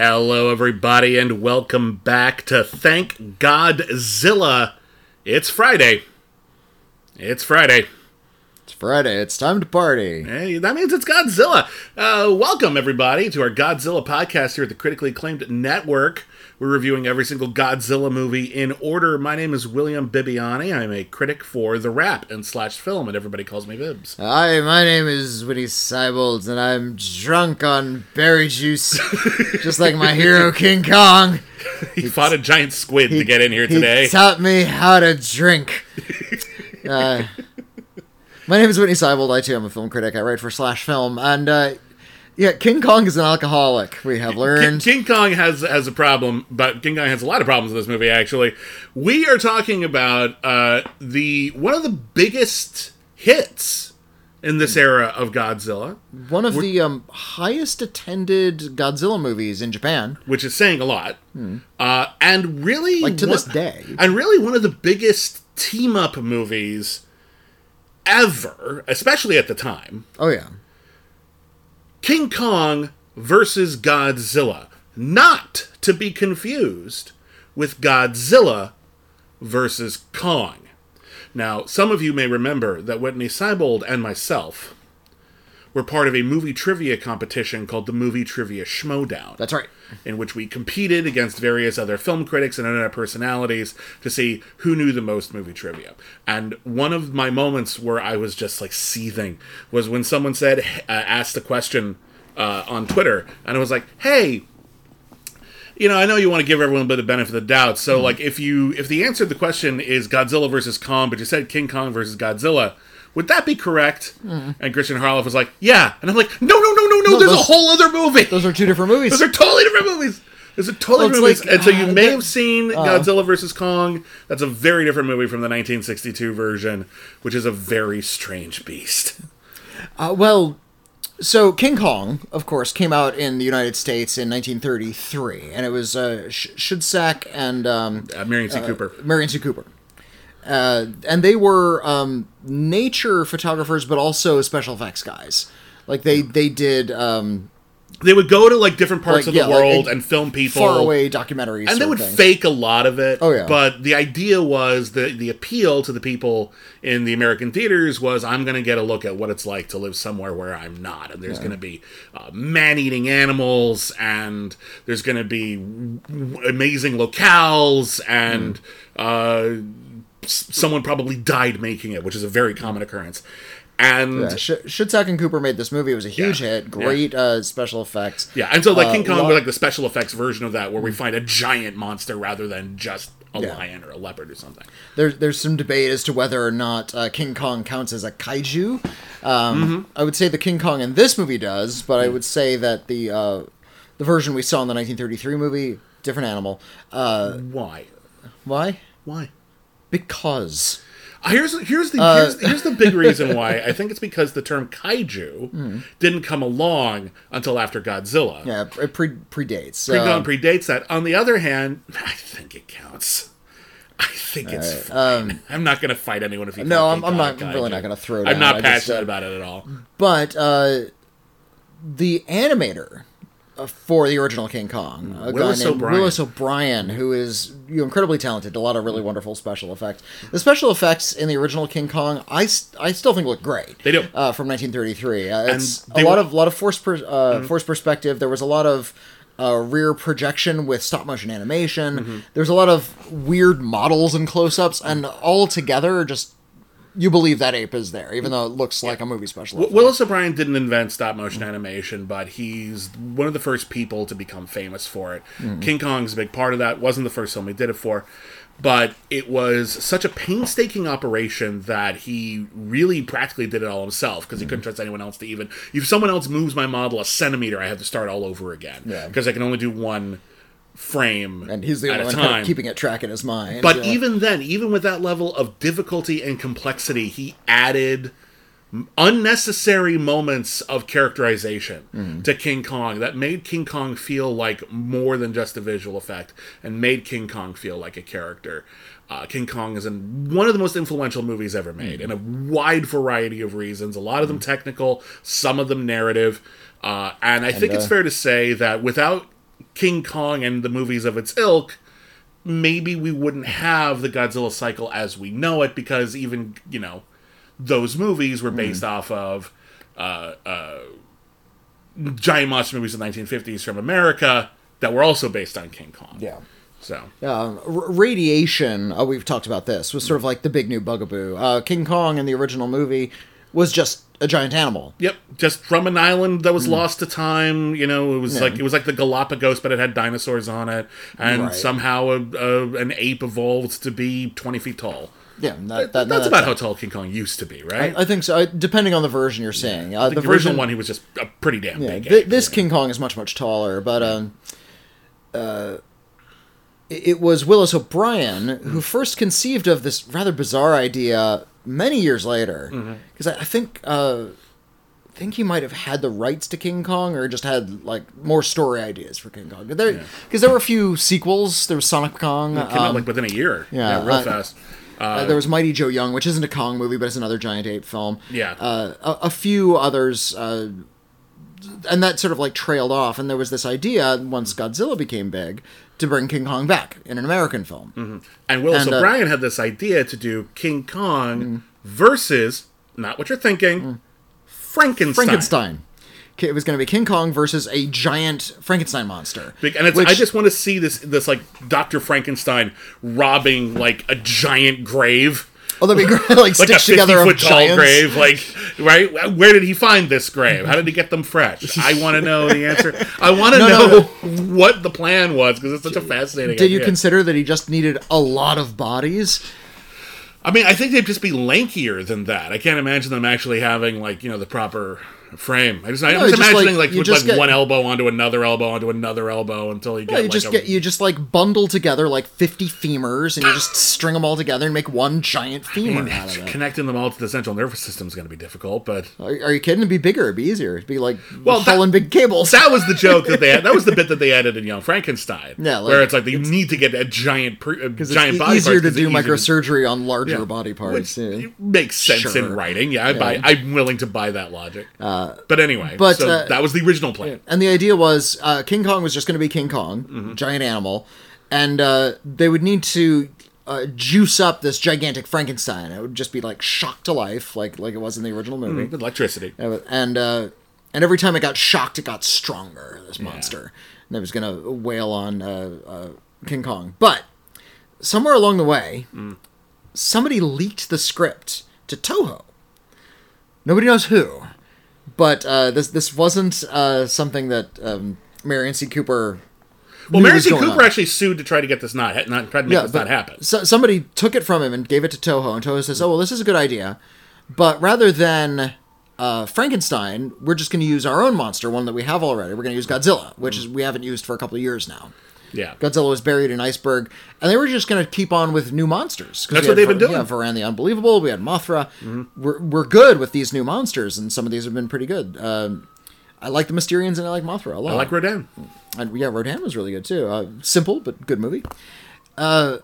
Hello, everybody, and welcome back to Thank Godzilla. It's Friday. It's Friday. It's Friday. It's time to party. Hey, that means it's Godzilla. Uh, welcome, everybody, to our Godzilla podcast here at the critically acclaimed network. We're reviewing every single Godzilla movie in order. My name is William Bibbiani. I'm a critic for The Wrap and Slash Film, and everybody calls me Bibs. Hi, my name is Witney Seibold, and I'm drunk on berry juice, just like my hero King Kong. He fought a giant squid to get in here He today. taught me how to drink. Uh, my name is Witney Seibold. I too am a film critic. I write for Slash Film, and uh, yeah, King Kong is an alcoholic. We have learned. King Kong has has a problem, but King Kong has a lot of problems in this movie. Actually, we are talking about uh, the one of the biggest hits in this era of Godzilla, One of the um, highest attended Godzilla movies in Japan, which is saying a lot, uh, and really, Hmm. like to one- this day. and really one of the biggest team up movies ever, especially at the time. Oh yeah. King Kong versus Godzilla, not to be confused with Godzilla versus Kong. Now, some of you may remember that Witney Seibold and myself were part of a movie trivia competition called the Movie Trivia Schmoedown That's right. in which we competed against various other film critics and internet personalities to see who knew the most movie trivia. And one of my moments where I was just like seething was when someone said, uh, asked a question uh, on Twitter, and it was like, hey, you know, I know you want to give everyone a bit of benefit of the doubt. So, like, if you if the answer to the question is Godzilla versus Kong, but you said King Kong versus Godzilla, would that be correct? And Christian Harloff was like, yeah. And I'm like, no, no, no, no, no. No, there's a whole other movie. Those are two different movies. Those are totally different movies. Those are totally Well, different it's movies. like, and so you uh, may that- have seen Godzilla versus Kong. That's a very different movie from the 1962 version, which is a very strange beast. Uh, well, so King Kong, of course, came out in the United States in 1933, and it was uh, Sh- Schoedsack and um, Uh, Merian C. Cooper. Merian C. Cooper. Uh, and they were um, nature photographers, but also special effects guys. Like they they did um, They would go to like different parts Like, of the like, world a and film people. far away documentaries, and they would fake a lot of it. Oh, yeah. But the idea was the the appeal to the people in the American theaters was I'm going to get a look at what it's like to live somewhere where I'm not, and there's going to be uh, man-eating animals, and there's going to be w- amazing locales, and uh, s- someone probably died making it, which is a very common occurrence. And Yeah, Sh- Schoedsack and Cooper made this movie. It was a huge Yeah, hit. Great uh, special effects. Yeah, and so like Uh, King Kong was like the special effects version of that, where we find a giant monster rather than just a Yeah. lion or a leopard or something. There's there's some debate as to whether or not uh, King Kong counts as a kaiju. Um, Mm-hmm. I would say the King Kong in this movie does, but I would say that the uh, the version we saw in the 1933 movie, different animal. Uh, Why? why? Why? Because Uh, Here's here's the Uh, here's, here's the big reason why. I think it's because the term kaiju Hmm. didn't come along until after Godzilla. yeah, it pre- predates. Kong Um, predates that. On the other hand, I think it counts. I think it's fine. I'm not going to fight anyone if you. Um, no, I'm, I'm not really not going to throw. It out. I'm down. not just, passionate uh, about it at all. But uh, the animator for the original King Kong, a Willis guy named O'Brien. Willis O'Brien, who is you know, incredibly talented, a lot of really wonderful special effects. The special effects in the original King Kong, I I still think look great. They do. uh, from 1933. Uh, it's a lot were- of lot of force per, uh, Mm-hmm. force perspective. There was a lot of. Uh, rear projection with stop motion animation. Mm-hmm. There's a lot of weird models and close ups, and all together, just you believe that ape is there, even though it looks like a movie special. Effect. Willis O'Brien didn't invent stop motion animation, but he's one of the first people to become famous for it. Mm-hmm. King Kong's a big part of that. wasn't the first film he did it for, but it was such a painstaking operation that he really practically did it all himself because he couldn't mm-hmm. trust anyone else to even. If someone else moves my model a centimeter, I have to start all over again because I can only do one frame and he's the only one kind of keeping it track in his mind. But yeah. even then, even with that level of difficulty and complexity, he added unnecessary moments of characterization to King Kong that made King Kong feel like more than just a visual effect and made King Kong feel like a character. Uh, King Kong is in one of the most influential movies ever made, in a wide variety of reasons. A lot of them technical, some of them narrative, uh, and I think it's uh, fair to say that without King Kong and the movies of its ilk, maybe we wouldn't have the Godzilla cycle as we know it because even you know those movies were based off of uh, uh, giant monster movies of the 1950s from America that were also based on King Kong. Yeah. So Um, r- radiation, uh, we've talked about this, was sort of like the big new bugaboo. Uh, King Kong in the original movie was just a giant animal. Yep, just from an island that was lost to time. You know, it was Yeah. like it was like the Galapagos, but it had dinosaurs on it, and Right. somehow a, a, an ape evolved to be twenty feet tall. Yeah, that, that, That's that- about how tall King Kong used to be, right? I think so. uh, Depending on the version you're seeing, uh, the, the, original version one, he was just a pretty damn Yeah, big. thi- ape. this King Kong is much much taller, but um, uh, it it was Willis O'Brien who first conceived of this rather bizarre idea many years later, because I, I think uh, I think he might have had the rights to King Kong or just had like more story ideas for King Kong. There, because there were a few sequels. There was Son of Kong. It came out um, like within a year. yeah, real uh, fast. uh, there was Mighty Joe Young, which isn't a Kong movie, but it's another giant ape film. Yeah. Uh, a, a few others, uh, and that sort of like trailed off. And there was this idea once Godzilla became big to bring King Kong back in an American film. And Willis and, uh, had this idea to do King Kong versus not what you're thinking, Frankenstein. Frankenstein. It was going to be King Kong versus a giant Frankenstein monster. And it's, I just want to see this this like Doctor Frankenstein robbing like a giant grave, Oh, that'd be great! Like like a fifty together foot of tall giants. grave. Like right, where did he find this grave? How did he get them fresh? I want to know the answer. I want to No, know no. what the plan was because it's such a fascinating. Did you consider that he just needed a lot of bodies? I mean, I think they'd just be lankier than that. I can't imagine them actually having like you know the proper frame. I just I'm No, just just imagining like- like, you just like get- one elbow onto another elbow onto another elbow until you get Yeah, you like just a, get you just like bundle together like fifty femurs, and you just string them all together and make one giant femur out of it. connecting them all to the central nervous system is going to be difficult, but Are, are you kidding? It'd be bigger. It'd be easier. It'd be like Well, that- big cables. that was the joke that they had. That was the bit that they added in Young Frankenstein. Yeah, like, where it's like you need to get a giant, pre, a Because giant it's body easier to do it's microsurgery on larger Yeah. body Which parts. yeah. makes sense in writing. Yeah, I buy, I'm willing to buy that logic. Uh, but anyway, but, so uh, that was the original plan. And the idea was uh, King Kong was just going to be King Kong, Mm-hmm. giant animal, and uh, they would need to uh, juice up this gigantic Frankenstein. It would just be like shocked to life, like like it was in the original movie. With electricity. and uh, and every time it got shocked, it got stronger. This monster, and it was gonna wail on uh, uh, King Kong. But somewhere along the way, somebody leaked the script to Toho. Nobody knows who, but uh, this this wasn't uh, something that um, Merian C. Cooper. Well, was C. Cooper on. actually sued to try to get this not not try to make this not happen. So, somebody took it from him and gave it to Toho, and Toho says, "Oh well, this is a good idea, but rather than uh, Frankenstein, we're just going to use our own monster, one that we have already. We're going to use Godzilla, which is we haven't used for a couple of years now. Yeah, Godzilla was buried in iceberg, and they were just going to keep on with new monsters. That's what they've been doing. Yeah, Varan the Unbelievable. We had Mothra. Mm-hmm. We're we're good with these new monsters, and some of these have been pretty good. Um, I like the Mysterians and I like Mothra a lot. I like Rodan. And yeah, Rodan was really good too. Uh, simple but good movie. Uh,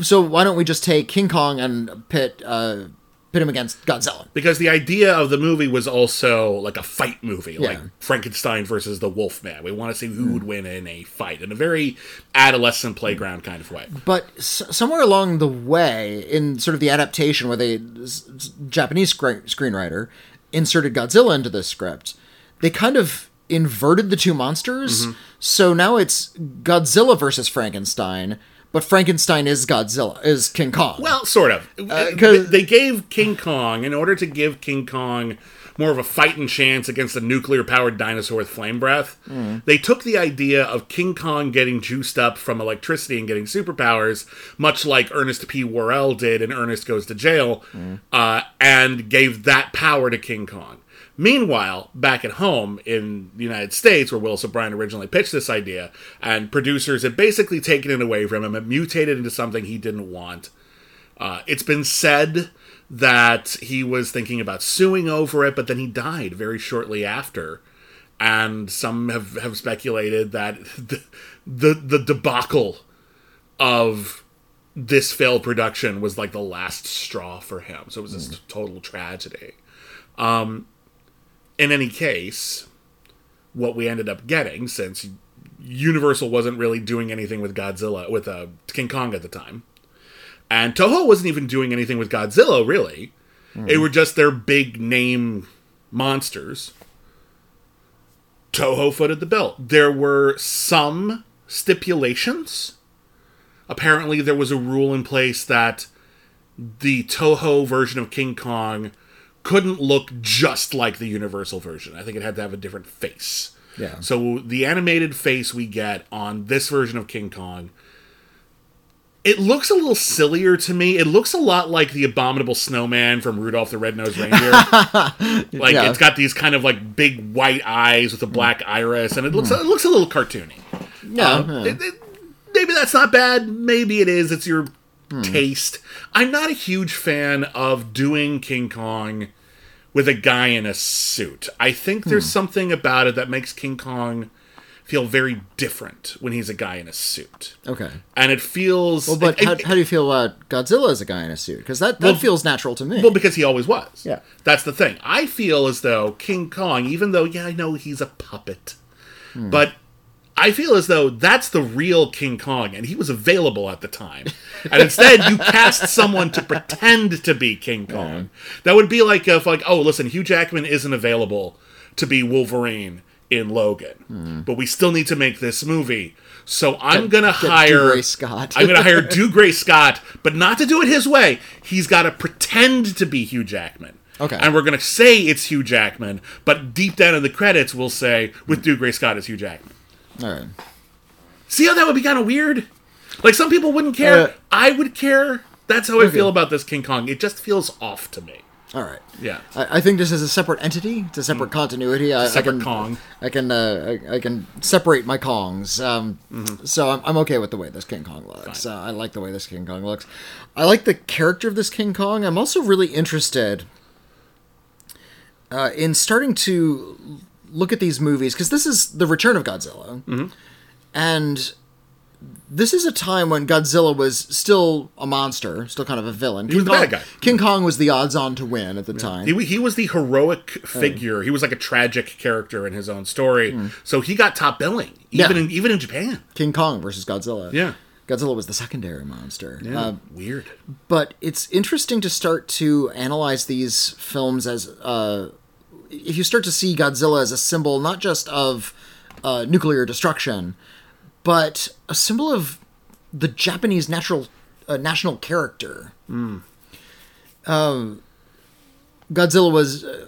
so why don't we just take King Kong and pit uh, pit him against Godzilla? Because the idea of the movie was also like a fight movie, like Frankenstein versus the Wolfman. We want to see who would win in a fight in a very adolescent playground kind of way. But s- somewhere along the way, in sort of the adaptation where s- Japanese screen- screenwriter inserted Godzilla into the script, they kind of inverted the two monsters. Mm-hmm. So now it's Godzilla versus Frankenstein, but Frankenstein is Godzilla, is King Kong. Well, sort of. Uh, 'cause- they gave King Kong, in order to give King Kong more of a fighting chance against a nuclear powered dinosaur with flame breath, they took the idea of King Kong getting juiced up from electricity and getting superpowers, much like Ernest P. Worrell did in Ernest Goes to Jail, uh, and gave that power to King Kong. Meanwhile, back at home in the United States, where Willis O'Brien originally pitched this idea, and producers had basically taken it away from him and mutated into something he didn't want. Uh, it's been said that he was thinking about suing over it, but then he died very shortly after. And some have, have speculated that the, the the debacle of this failed production was like the last straw for him. So it was this total tragedy. Um, in any case, what we ended up getting, since Universal wasn't really doing anything with Godzilla with uh, King Kong at the time, and Toho wasn't even doing anything with Godzilla really. they were just their big name monsters. Toho footed the bill. There were some stipulations. Apparently, there was a rule in place that the Toho version of King Kong couldn't look just like the Universal version. I think it had to have a different face. Yeah. So the animated face we get on this version of King Kong, it looks a little sillier to me. It looks a lot like the abominable snowman from Rudolph the Red-Nosed Reindeer. like Yeah. it's got these kind of like big white eyes with a black iris, and it looks it looks a little cartoony. Yeah, Um, yeah. it- it- maybe that's not bad. Maybe it is. It's your Hmm. taste. I'm not a huge fan of doing King Kong with a guy in a suit. I think there's hmm. something about it that makes King Kong feel very different when he's a guy in a suit, Okay. and it feels. Well, but it- how, it- how do you feel about Godzilla as a guy in a suit? Because that, that feels natural to me. Well, because he always was. Yeah. That's the thing. I feel as though King Kong, even though, yeah, I know he's a puppet, hmm. but I feel as though that's the real King Kong, and he was available at the time. And instead, you cast someone to pretend to be King Kong. That would be like if, like, oh, listen, Hugh Jackman isn't available to be Wolverine in Logan, hmm. but we still need to make this movie. So I'm gonna get hire Dougray Scott. I'm gonna hire Dougray Scott, but not to do it his way. He's got to pretend to be Hugh Jackman. Okay. And we're gonna say it's Hugh Jackman, but deep down in the credits we'll say with Dougray Scott as Hugh Jackman. All right. See how that would be kind of weird? Like some people wouldn't care. Uh, I would care. That's how I feel about this King Kong. It just feels off to me. All right. Yeah. I, I think this is a separate entity. It's a separate continuity. I, Mm. Separate I can, Kong. I can uh, I, I can separate my Kongs. Um, Mm-hmm. So I'm, I'm okay with the way this King Kong looks. Uh, I like the way this King Kong looks. I like the character of this King Kong. I'm also really interested uh, in starting to look at these movies because this is the return of Godzilla, Mm-hmm. and this is a time when Godzilla was still a monster, still kind of a villain. He was the Kong, bad guy. King Kong was the odds-on to win at the time. He, he was the heroic figure. He was like a tragic character in his own story. So he got top billing, even Yeah. in even in Japan. King Kong versus Godzilla. Yeah. Godzilla was the secondary monster. Uh, Weird. but it's interesting to start to analyze these films as uh, if you start to see Godzilla as a symbol not just of uh, nuclear destruction, but a symbol of the Japanese natural uh, national character. Um, Godzilla was. Uh,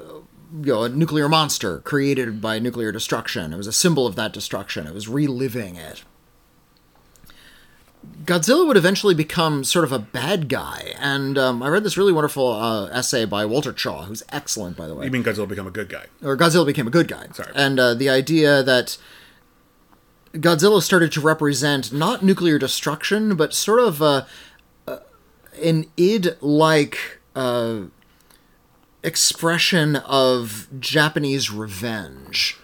you know, a nuclear monster created by nuclear destruction. It was a symbol of that destruction. It was reliving it. Godzilla would eventually become sort of a bad guy. And um, I read this really wonderful uh, essay by Walter Chaw, who's excellent, by the way. You mean Godzilla become a good guy? or Godzilla became a good guy. Sorry. And uh, the idea that Godzilla started to represent not nuclear destruction, but sort of uh, uh, an id like uh, expression of Japanese revenge.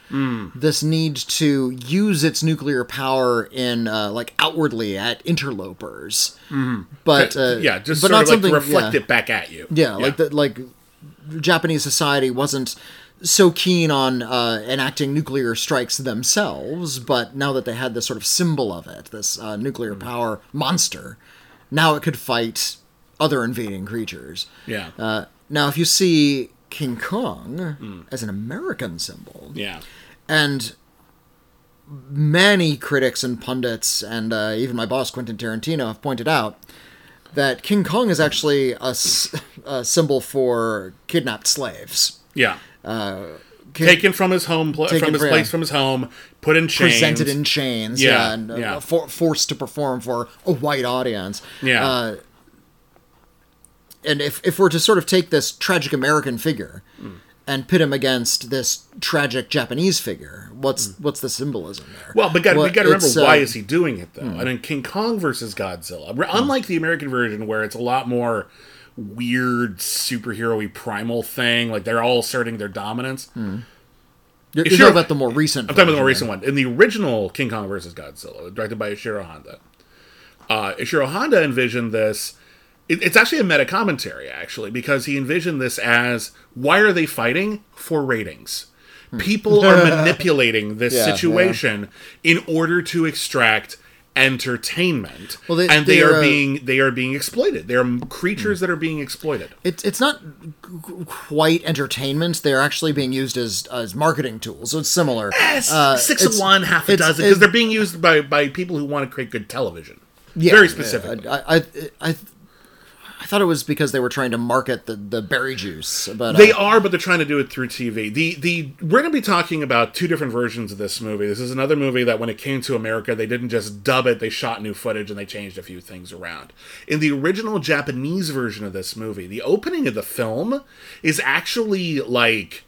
This need to use its nuclear power in uh, like outwardly at interlopers, but uh, yeah, just but sort not of like something- reflect yeah. it back at you. Yeah, like that. Like Japanese society wasn't so keen on uh, enacting nuclear strikes themselves, but now that they had this sort of symbol of it, this uh, nuclear Mm. power monster, now it could fight other invading creatures. Yeah. Uh, now, if you see King Kong as an American symbol, yeah. and many critics and pundits, and uh, even my boss Quentin Tarantino, have pointed out that King Kong is actually a symbol for kidnapped slaves. Yeah. King- Taken from his home, Taken from his from- place, from his home, put in chains, presented in chains, Yeah, yeah, and uh. For, forced to perform for a white audience. Yeah. And if if we're to sort of take this tragic American figure Hmm. and pit him against this tragic Japanese figure, what's what's the symbolism there? Hmm. Well, but got, we Well, got to remember why uh, is he doing it though? And in King Kong versus Godzilla, re- unlike the American version where it's a lot more weird superhero-y primal thing, like they're all asserting their dominance. You're, you're Sure. talking about the more recent. I'm talking about the more recent one. In the original King Kong versus Godzilla, directed by Ishiro Honda, uh, Ishiro Honda envisioned this. It, it's actually a meta commentary, actually, because he envisioned this as why are they fighting for ratings? People are manipulating this Yeah, situation in order to extract entertainment. Well, they- and they they're, are being they are being exploited. They are creatures that are being exploited. It's it's not g- quite entertainment. They're actually being used as as marketing tools. So it's similar. Yes, Uh, six it's- of one, half a dozen, because they're being used by by people who want to create good television. Yeah, Very yeah, specifically. I, I, I, I thought it was because they were trying to market the, the berry juice, but uh, They are, but they're trying to do it through TV. The the we're going to be talking about two different versions of this movie. This is another movie that when it came to America, they didn't just dub it; they shot new footage and they changed a few things around. In the original Japanese version of this movie, the opening of the film is actually like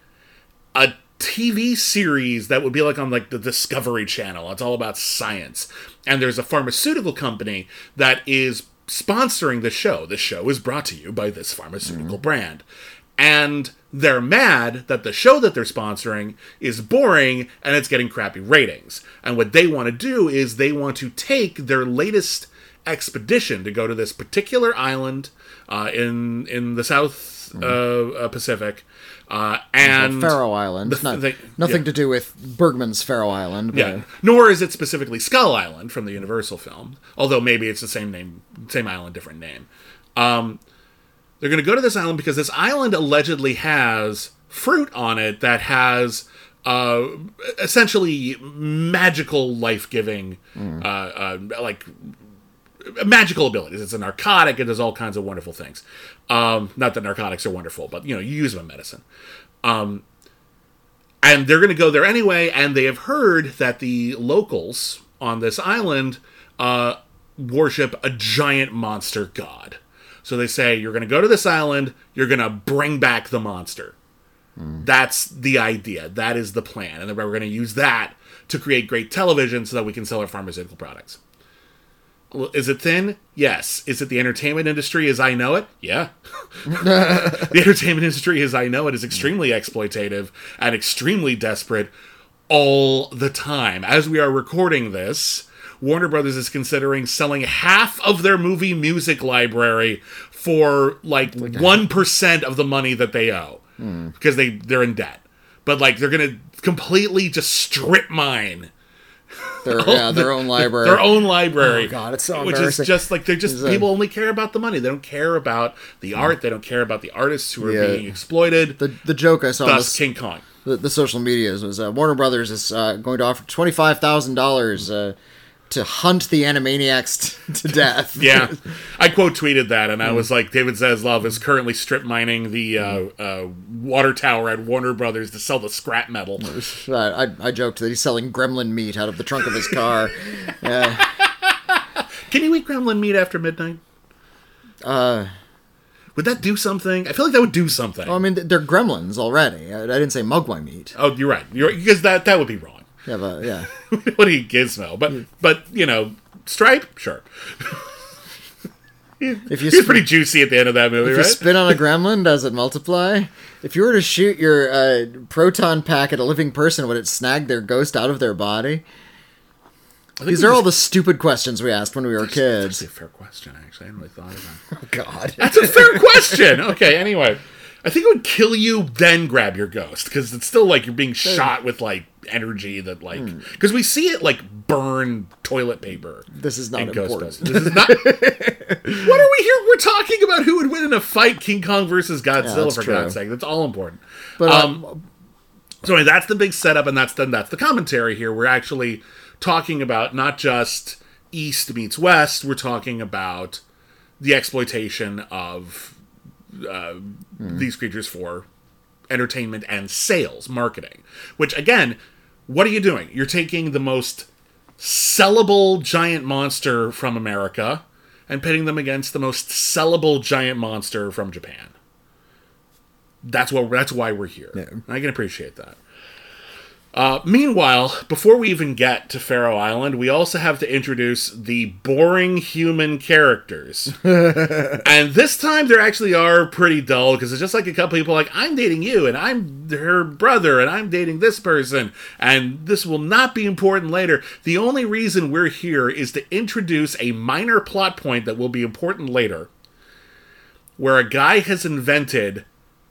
a TV series that would be like on like the Discovery Channel. It's all about science. And there's a pharmaceutical company that is sponsoring the show. The show is brought to you by this pharmaceutical brand. And they're mad that the show that they're sponsoring is boring and it's getting crappy ratings. And what they want to do is they want to take their latest expedition to go to this particular island uh, in in the South uh, uh, Pacific. Uh, and Faro Island. the- Not- they- nothing yeah. to do with Bergman's Faroe Island. But, Yeah. Nor is it specifically Skull Island from the Universal film, although maybe it's the same name, same island, different name. Um, they're going to go to this island because this island allegedly has fruit on it that has uh, essentially magical, life giving, uh, uh, like magical abilities. It's a narcotic. It does all kinds of wonderful things. Um, not that narcotics are wonderful, but you know you use them in medicine. Um, and they're going to go there anyway. And they have heard that the locals on this island uh, worship a giant monster god. So they say you're going to go to this island. You're going to bring back the monster. That's the idea. That is the plan, and then we're going to use that to create great television so that we can sell our pharmaceutical products. Well, is it thin? Yes. Is it the entertainment industry as I know it? Yeah. the entertainment industry as I know it is extremely exploitative and extremely desperate all the time. As we are recording this, Warner Brothers is considering selling half of their movie music library for like 1% of the money that they owe hmm. because they they're in debt. But like they're going to completely just strip mine Their, yeah, their own library. their own library. Oh, God, it's so which is just like they're just It's, people only care about the money. They don't care about the art. They don't care about the artists who are Yeah. being exploited. the the joke I saw on thus, this, King Kong. the, the social medias was uh, Warner Brothers is uh, going to offer twenty five thousand dollars uh, to hunt the Animaniacs t- to death. Yeah, I quote tweeted that, and I was like, David Zaslav is currently strip mining the uh, uh, water tower at Warner Brothers to sell the scrap metal. I, I, I joked that he's selling gremlin meat out of the trunk of his car. Yeah. Can you eat gremlin meat after midnight? Uh, Would that do something? I feel like that would do something. well, I mean, they're gremlins already. I, I didn't say mogwai meat. oh, you're right. You're because that that would be wrong. Yeah, but yeah. what do you gizmo? But but you know, stripe, sure. If you He's sp- pretty juicy at the end of that movie, if right? you spit on a gremlin, does it multiply? If you were to shoot your uh, proton pack at a living person, would it snag their ghost out of their body? These are all the stupid questions we asked when we were That's kids. actually a fair question. Actually, I hadn't really thought of that. Oh, God. That's a fair question. Okay, anyway. I think it would kill you, then grab your ghost. Because it's still like you're being shot with like energy that like. Hmm. Because we see it like burn toilet paper. This is not important. This is not. what are we here? We're talking about who would win in a fight King Kong versus Godzilla, that's for true. God's sake. That's all important. But Um, um, So anyway, that's the big setup, and that's the that's the commentary here. We're actually talking about not just East meets West. We're talking about the exploitation of uh, these creatures for entertainment and sales, marketing. Which again, what are you doing? You're taking the most sellable giant monster from America and pitting them against the most sellable giant monster from Japan. That's what that's why we're here. I can appreciate that. Uh, meanwhile, before we even get to Faro Island, we also have to introduce the boring human characters. and this time, they actually are pretty dull because it's just like a couple people like, I'm dating you, and I'm her brother, and I'm dating this person, and this will not be important later. The only reason we're here is to introduce a minor plot point that will be important later, where a guy has invented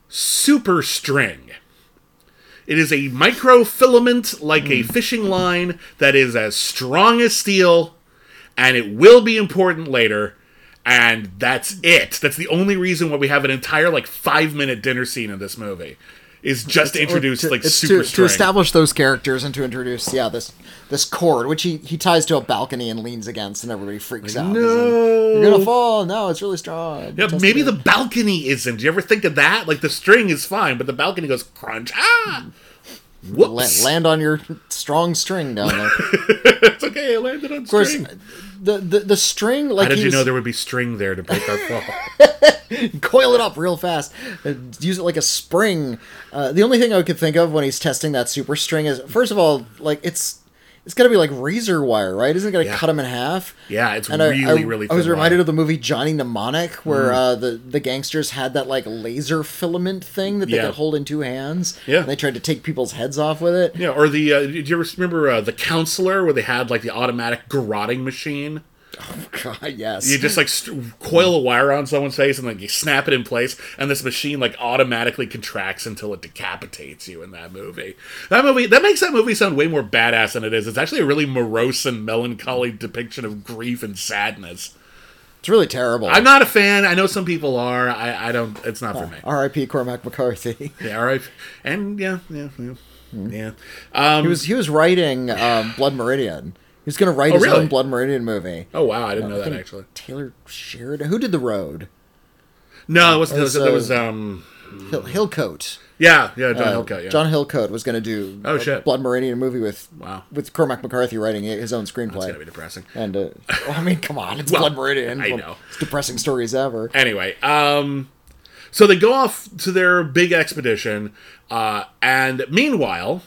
super string. It is a microfilament like a hmm. fishing line that is as strong as steel, and it will be important later. And that's it. That's the only reason why we have an entire like five minute dinner scene in this movie. Is just to introduce to, like it's super to, to establish those characters and to introduce yeah this this cord which he, he ties to a balcony and leans against and everybody freaks out. no, you're gonna fall no it's really strong Yeah, Just maybe the balcony isn't. Do you ever think of that? Like the string is fine, but the balcony goes crunch. Ah, whoops. land on your strong string down there it's okay. I landed on course string. the, the the string like How did you was- know there would be string there to break our fall? coil it up real fast use it like a spring uh, the only thing i could think of when he's testing that super string is first of all like it's it's gonna be like razor wire right isn't it gonna Yeah. cut him in half yeah, it's and I- really, I, really. I was reminded line. of the movie Johnny Mnemonic, where uh, the the gangsters had that like laser filament thing that they Yeah. could hold in two hands. Yeah. and they tried to take people's heads off with it. Yeah, or the. Uh, did you remember uh, the counselor where they had like the automatic garroting machine? Oh god, yes. You just like st- coil a wire on someone's face and like you snap it in place, and this machine like automatically contracts until it decapitates you in that movie. That movie that makes that movie sound way more badass than it is. It's actually a really morose and melancholy depiction of grief and sadness. it's really terrible. I'm not a fan. I know some people are. I, I don't. It's not for me. R.I.P. Cormac McCarthy. Yeah, right. And yeah, yeah, yeah. Hmm. yeah. Um, he was he was writing um, Blood Meridian. He was going to write Oh, his really? own Blood Meridian movie. oh wow, I didn't know I that actually. Taylor Sheridan. Who did the road? No, it wasn't. There was, there was um. Hill, Hillcoat. Yeah, yeah, John Uh, Hillcoat. Yeah. John Hillcoat was going to do Oh, a shit. Blood Meridian movie with Wow. with Cormac McCarthy writing his own screenplay. It's gonna be depressing. And uh, well, I mean, come on, it's Well, Blood Meridian. I know. most depressing stories ever. Anyway, um, so they go off to their big expedition, uh, and meanwhile,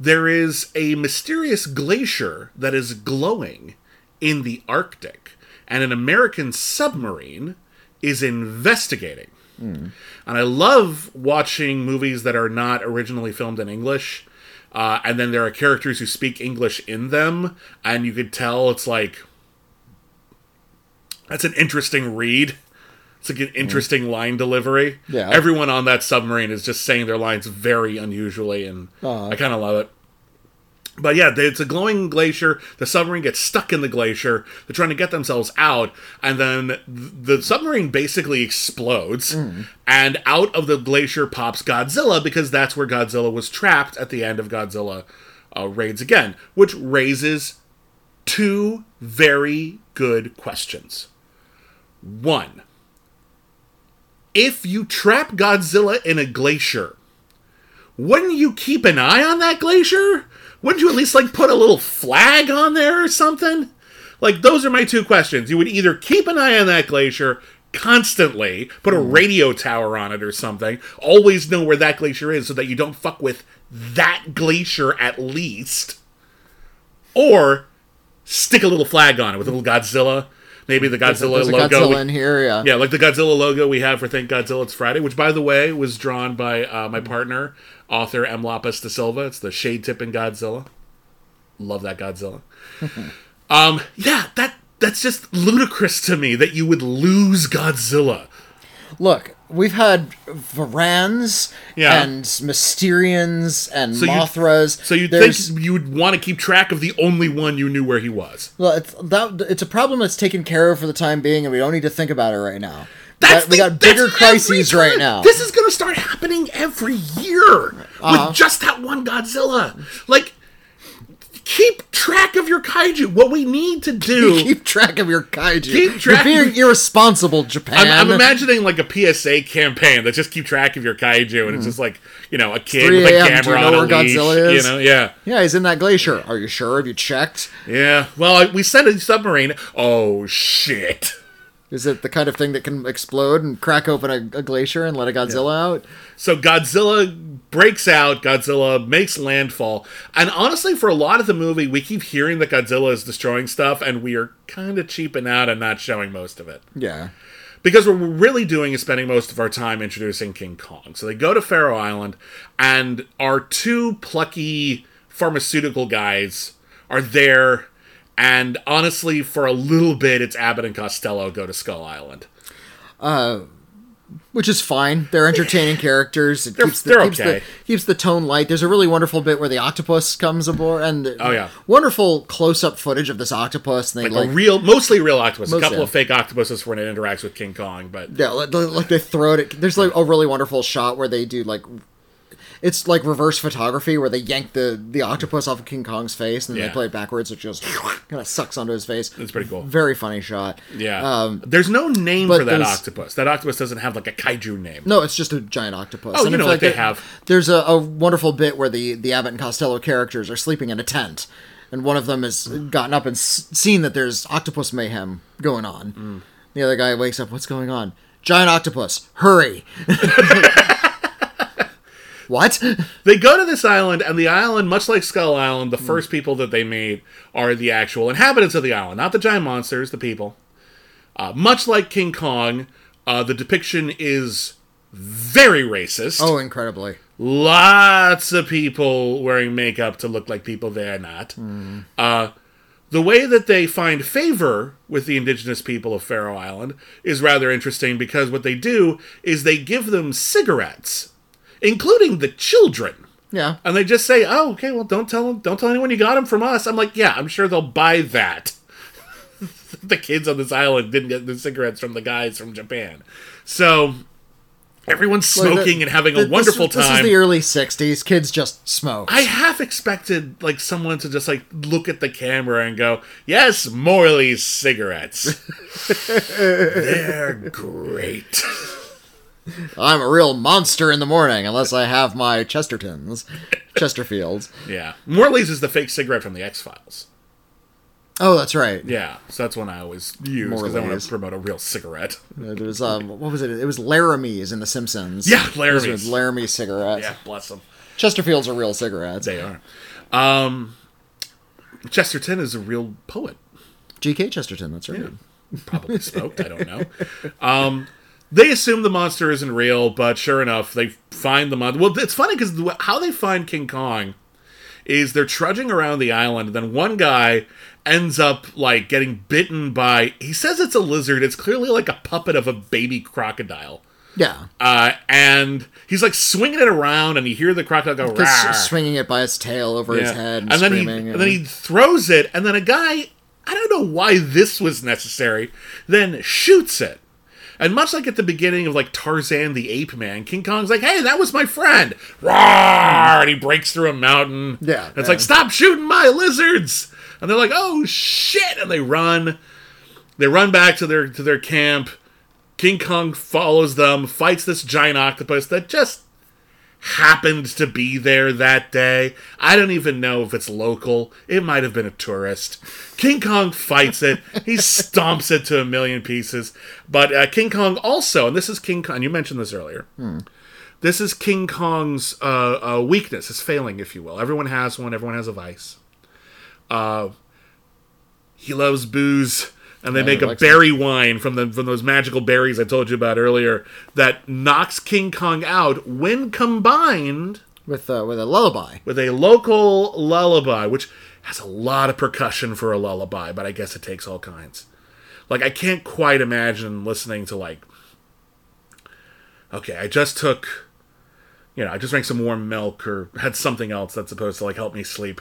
there is a mysterious glacier that is glowing in the Arctic, and an American submarine is investigating. And I love watching movies that are not originally filmed in English. Uh, and then there are characters who speak English in them, and you could tell it's like that's an interesting read. It's like an interesting line delivery. Yeah. Everyone on that submarine is just saying their lines very unusually, and Aw. I kind of love it. But yeah, it's a glowing glacier. The submarine gets stuck in the glacier. They're trying to get themselves out, and then the submarine basically explodes. And out of the glacier pops Godzilla because that's where Godzilla was trapped at the end of Godzilla uh, Raids Again, which raises two very good questions. One, if you trap Godzilla in a glacier, wouldn't you keep an eye on that glacier? Wouldn't you at least like put a little flag on there or something? Like those are my two questions. You would either keep an eye on that glacier constantly, put a mm. radio tower on it or something, always know where that glacier is so that you don't fuck with that glacier at least, or stick a little flag on it with a little Godzilla. Maybe the Godzilla There's a logo. Godzilla in here, yeah. Yeah, like the Godzilla logo we have for Thank Godzilla It's Friday, which by the way was drawn by uh, my partner, author M. Lapis de Silva. It's the shade tip in Godzilla. Love that Godzilla. um, yeah, that that's just ludicrous to me that you would lose Godzilla. Look, we've had Varans Yeah. and Mysterians and So Mothras. So you'd There's- think you would want to keep track of the only one you knew where he was. Well, it's, that, it's a problem that's taken care of for the time being, and we don't need to think about it right now. That's we the- got bigger crises right now. This is gonna start happening every year Uh-huh. with just that one Godzilla. Like, keep track of your kaiju. What we need to do. Keep track of your kaiju. Keep track- You're being irresponsible, Japan. I'm, I'm imagining like a PSA campaign that just keep track of your kaiju, and it's just like you know a kid with a a.m., do you camera know on a where leash. Godzilla is? You know, yeah, yeah, he's in that glacier. Are you sure? Have you checked? yeah. Well, I, we sent a submarine. Oh shit! Is it the kind of thing that can explode and crack open a, a glacier and let a Godzilla out? So Godzilla breaks out. Godzilla makes landfall, and honestly, for a lot of the movie, we keep hearing that Godzilla is destroying stuff, and we are kind of cheaping out and not showing most of it. Yeah. Because what we're really doing is spending most of our time introducing King Kong. So they go to Faro Island, and our two plucky pharmaceutical guys are there. And honestly, for a little bit, it's Abbott and Costello go to Skull Island. Uh, which is fine. They're entertaining characters. It They're- keeps the, keeps okay. the keeps the tone light. There's a really wonderful bit where the octopus comes aboard, and Oh, yeah. wonderful close up footage of this octopus. And they Like, like, a real, mostly real octopus. a couple yeah. of fake octopuses when it interacts with King Kong, but yeah, like, like they throw it. At, there's like a really wonderful shot where they do like. It's like reverse photography where they yank the, the octopus off of King Kong's face and then Yeah. they play it backwards. It just kind of sucks onto his face. It's pretty cool. Very funny shot. yeah. Um, There's no name for that octopus. That octopus doesn't have like a kaiju name. No, it's just a giant octopus. Oh, And you know, like they have. There's a, a wonderful bit where the the Abbott and Costello characters are sleeping in a tent, and one of them has gotten up and s- seen that there's octopus mayhem going on. Mm. The other guy wakes up. What's going on? Giant octopus! Hurry! what? They go to this island, and the island, much like Skull Island, the first people that they meet are the actual inhabitants of the island, not the giant monsters, the people. Uh, much like King Kong, uh, the depiction is very racist. Oh, incredibly. Lots of people wearing makeup to look like people they are not. Uh, the way that they find favor with the indigenous people of Faro Island is rather interesting because what they do is they give them cigarettes, including the children. Yeah. And they just say, "Oh, okay, well, don't tell them, don't tell anyone you got them from us." I'm like, "Yeah, I'm sure they'll buy that." the kids on this island didn't get the cigarettes from the guys from Japan, so everyone's smoking the- and having the- a wonderful this, This is the early '60s. Kids just smoke. I half expected like someone to just like look at the camera and go, "Yes, Morley's cigarettes. They're great." I'm a real monster in the morning unless I have my Chestertons, Chesterfields. yeah, Morley's is the fake cigarette from the X Files. Oh, that's right. Yeah, so that's one I always use because I want to promote a real cigarette. There was um, what was it? It was Laramie's in The Simpsons. Yeah, Laramie's. Laramie cigarettes. Yeah, bless them. Chesterfields are real cigarettes. They are. Um, Chesterton is a real poet. G.K. Chesterton. That's right. Probably smoked. I don't know. Um, they assume the monster isn't real, but sure enough, they find the monster. Well, it's funny because how they find King Kong is they're trudging around the island, and then one guy ends up like getting bitten by. He says it's a lizard. It's clearly like a puppet of a baby crocodile. Yeah. Uh, and he's like swinging it around, and you hear the crocodile go. Swinging it by its tail over his head and, and then he screaming. and then he throws it, and then a guy I don't know why this was necessary, then shoots it. And much like at the beginning of like Tarzan the Ape Man, King Kong's like, "Hey, that was my friend!" Roar! And he breaks through a mountain. Yeah, And it's yeah. like, "Stop shooting my lizards!" And they're like, "Oh shit!" And they run. They run back to their to their camp. King Kong follows them, fights this giant octopus that just happened to be there that day. I don't even know if it's local. It might have been a tourist. King Kong fights it. He stomps it to a million pieces. But uh, King Kong also, and this is King Kong, you mentioned this earlier. This is King Kong's uh, uh, weakness, his failing, if you will. Everyone has one, everyone has a vice. Uh, he loves booze. And they Yeah, make a berry wine from the from those magical berries I told you about earlier that knocks King Kong out when combined with uh, with a lullaby. with a local lullaby, which has a lot of percussion for a lullaby, but I guess it takes all kinds. Like I can't quite imagine listening to like okay, I just took you know, I just drank some warm milk or had something else that's supposed to like help me sleep.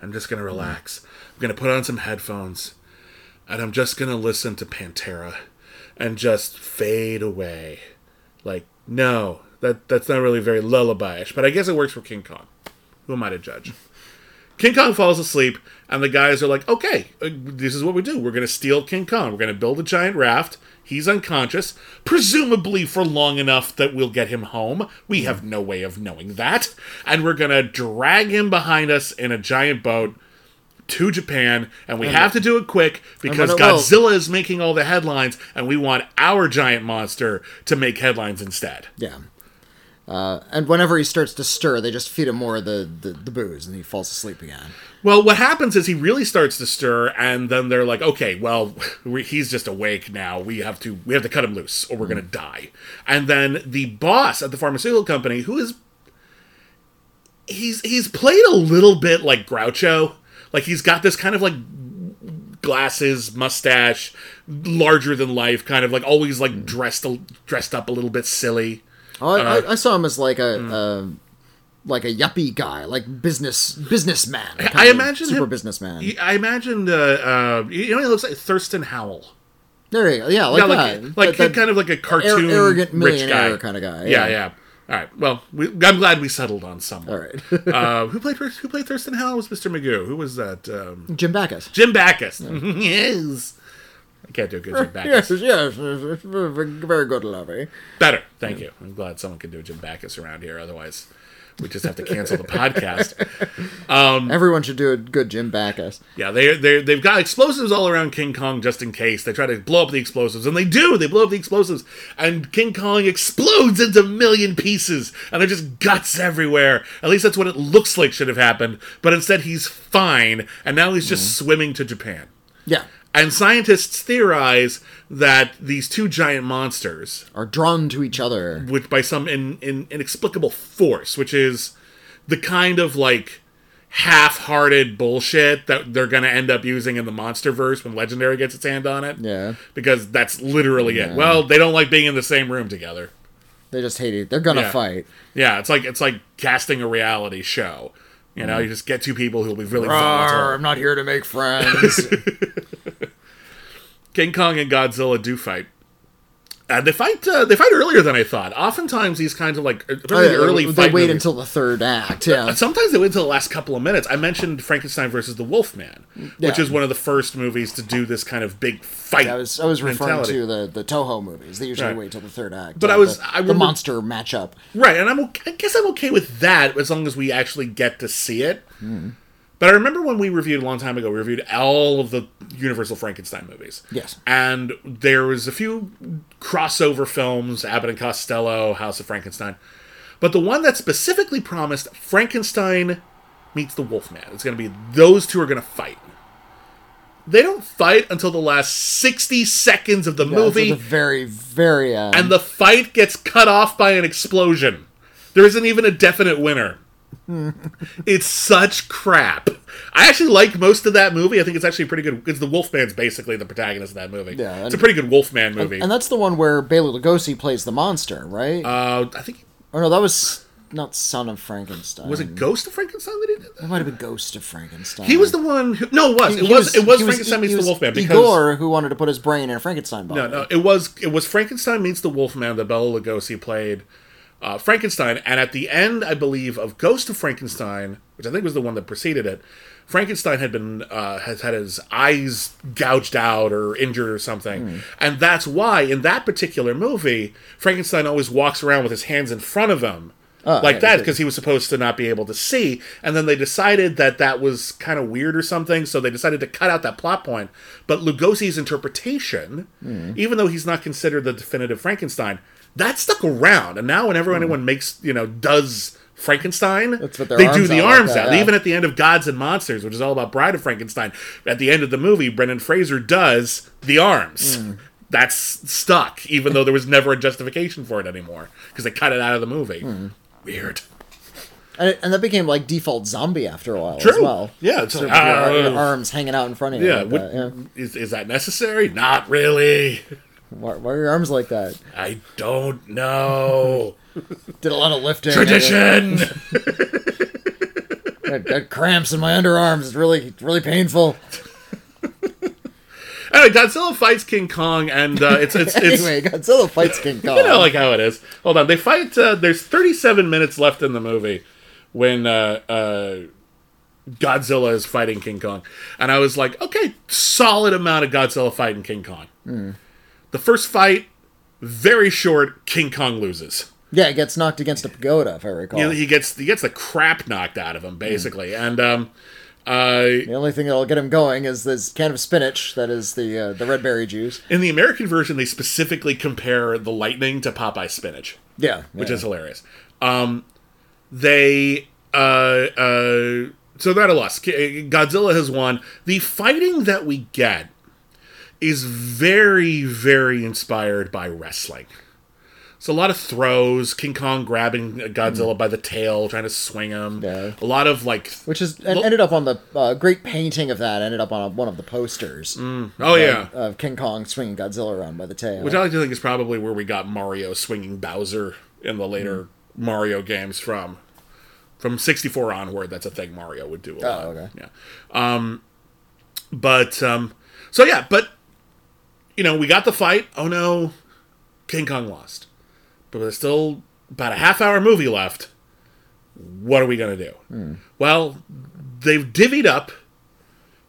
I'm just gonna relax. I'm gonna put on some headphones and I'm just gonna listen to Pantera and just fade away. Like, no, that that's not really very lullaby-ish, but I guess it works for King Kong. Who am I to judge? King Kong falls asleep, and the guys are like, okay, uh, this is what we do. We're going to steal King Kong. We're going to build a giant raft. He's unconscious, presumably for long enough that we'll get him home. We have no way of knowing that. And we're going to drag him behind us in a giant boat to Japan, and we have to do it quick because it will- Godzilla is making all the headlines, and we want our giant monster to make headlines instead. Yeah. Uh, and whenever he starts to stir, they just feed him more of the, the, the booze, and he falls asleep again. Well, what happens is he really starts to stir, and then they're like, "Okay, well, he's just awake now. We have to we have to cut him loose, or we're gonna die." And then the boss at the pharmaceutical company, who is he's he's played a little bit like Groucho, like he's got this kind of like glasses, mustache, larger than life, kind of like always like dressed a, dressed up a little bit silly. Oh, I, Uh, I, I saw him as like a, hmm. a like a yuppie guy, like business businessman. I imagine super him- businessman. I imagine uh, uh, you know, he looks like Thurston Howell. there you go. Yeah, like yeah, that. like, like That- that kind of like a cartoon, arrogant rich guy kind of guy. Yeah, yeah. All right. Well, we, I'm glad we settled on someone. All right. uh, who played who played Thurston Howell was Mr. Magoo. Who was that? Um, Jim Backus. Jim Backus. yes. I can't do a good Jim Backus. Yes, yes, very good, Lovey. Better. Thank you. I'm glad someone can do a Jim Backus around here. Otherwise, we just have to cancel the podcast. Um, Everyone should do a good Jim Backus. Yeah, they they they've got explosives all around King Kong just in case. They try to blow up the explosives, and they do. They blow up the explosives, and King Kong explodes into a million pieces, and there's just guts everywhere. At least that's what it looks like should have happened. But instead, he's fine, and now he's just mm-hmm. swimming to Japan. Yeah, And scientists theorize that these two giant monsters, are drawn to each other. which by some in, in, inexplicable force, which is the kind of like half-hearted bullshit that they're going to end up using in the MonsterVerse when Legendary gets its hand on it. Yeah, Because that's literally it. Well, they don't like being in the same room together. they just hate it. They're gonna Yeah. fight. Yeah, it's like it's like casting a reality show. You know, mm. you just get two people who'll be really Arr, volatile. I'm not here to make friends. King Kong and Godzilla do fight. And they fight. Uh, they fight earlier than I thought. Oftentimes, these kinds of like especially the early they wait movies- until the third act. Yeah, Sometimes they wait until the last couple of minutes. I mentioned Frankenstein versus the Wolfman, which is one of the first movies to do this kind of big fight. I was I was referring mentality. to the the Toho movies. They usually Right. wait till the third act. But uh, I was- the, I the remember- monster matchup. Right, and I'm okay, I guess I'm okay with that as long as we actually get to see it. Hmm. But I remember when we reviewed a long time ago, we reviewed all of the Universal Frankenstein movies. Yes. And there was a few crossover films, Abbott and Costello, House of Frankenstein. But the one that specifically promised Frankenstein meets the Wolfman. It's going to be those two are going to fight. They don't fight until the last 60 seconds of the Yeah, movie the very very end. and the fight gets cut off by an explosion. There isn't even a definite winner. It's such crap. I actually like most of that movie. I think it's actually pretty good. Because the Wolfman's basically the protagonist of that movie. Yeah, and- it's a pretty good Wolfman movie. and that's the one where Bela Lugosi plays the monster, right? uh, I think Oh no, that was not Son of Frankenstein. was it Ghost of Frankenstein that he did. It That? might have been Ghost of Frankenstein. He was the one. Who, no, it was. He- it he was. It was he Frankenstein meets he the was Wolfman because Igor who wanted to put his brain in a Frankenstein body. No, no, it was it was Frankenstein meets the Wolfman that Bela Lugosi played uh, Frankenstein, and at the end, I believe, of Ghost of Frankenstein, which I think was the one that preceded it, Frankenstein had been uh, has had his eyes gouged out or injured or something, and that's why in that particular movie, Frankenstein always walks around with his hands in front of him. Oh, like okay, that because he was supposed to not be able to see and then they decided that that was kind of weird or something so they decided to cut out that plot point but lugosi's interpretation Hmm. even though he's not considered the definitive frankenstein that stuck around and now whenever anyone makes you know does frankenstein they do the out like arms that, out yeah. even at the end of gods and monsters which is all about bride of frankenstein at the end of the movie brendan fraser does the arms Hmm. that's stuck even though there was never a justification for it anymore because they cut it out of the movie Hmm. weird and, and that became like default zombie after a while as True. well. Yeah, it's like, with your, your uh, arms hanging out in front of you. Yeah, like yeah. Is, is that necessary? Not really. Why, why are your arms like that? I don't know. Did a lot of lifting. Tradition. I got, got cramps in my underarms. It's really, really painful. anyway, Godzilla fights King Kong, and uh, it's it's it's anyway, Godzilla fights King Kong. you know like how it is. Hold on, they fight. Uh, there's 37 minutes left in the movie when uh, uh, Godzilla is fighting King Kong, and I was like, okay, solid amount of Godzilla fighting King Kong. The first fight, very short. King Kong loses. yeah, it gets knocked against a pagoda, if I recall. You know, he gets he gets the crap knocked out of him basically, and um, uh, the only thing that'll get him going is this can of spinach that is the uh, the red berry juice. in the American version, they specifically compare the lightning to Popeye spinach, Yeah, which is hilarious. Um, they uh, uh, so they're at a loss. Godzilla has won. The fighting that we get is very very inspired by wrestling. It's a lot of throws. King Kong grabbing Godzilla by the tail, trying to swing him. Yeah. A lot of like. Which is and ended up on the uh, great painting of that. Ended up on a, one of the posters Oh yeah. of King Kong swinging Godzilla around by the tail. Which I like to think is probably where we got Mario swinging Bowser in the later Mario games from. From 64 onward, that's a thing Mario would do a lot. okay. Yeah. Um, but, um, so yeah, but, you know, we got the fight. Oh no, King Kong lost. But there's still about a half hour movie left. What are we going to do? Well, they've divvied up,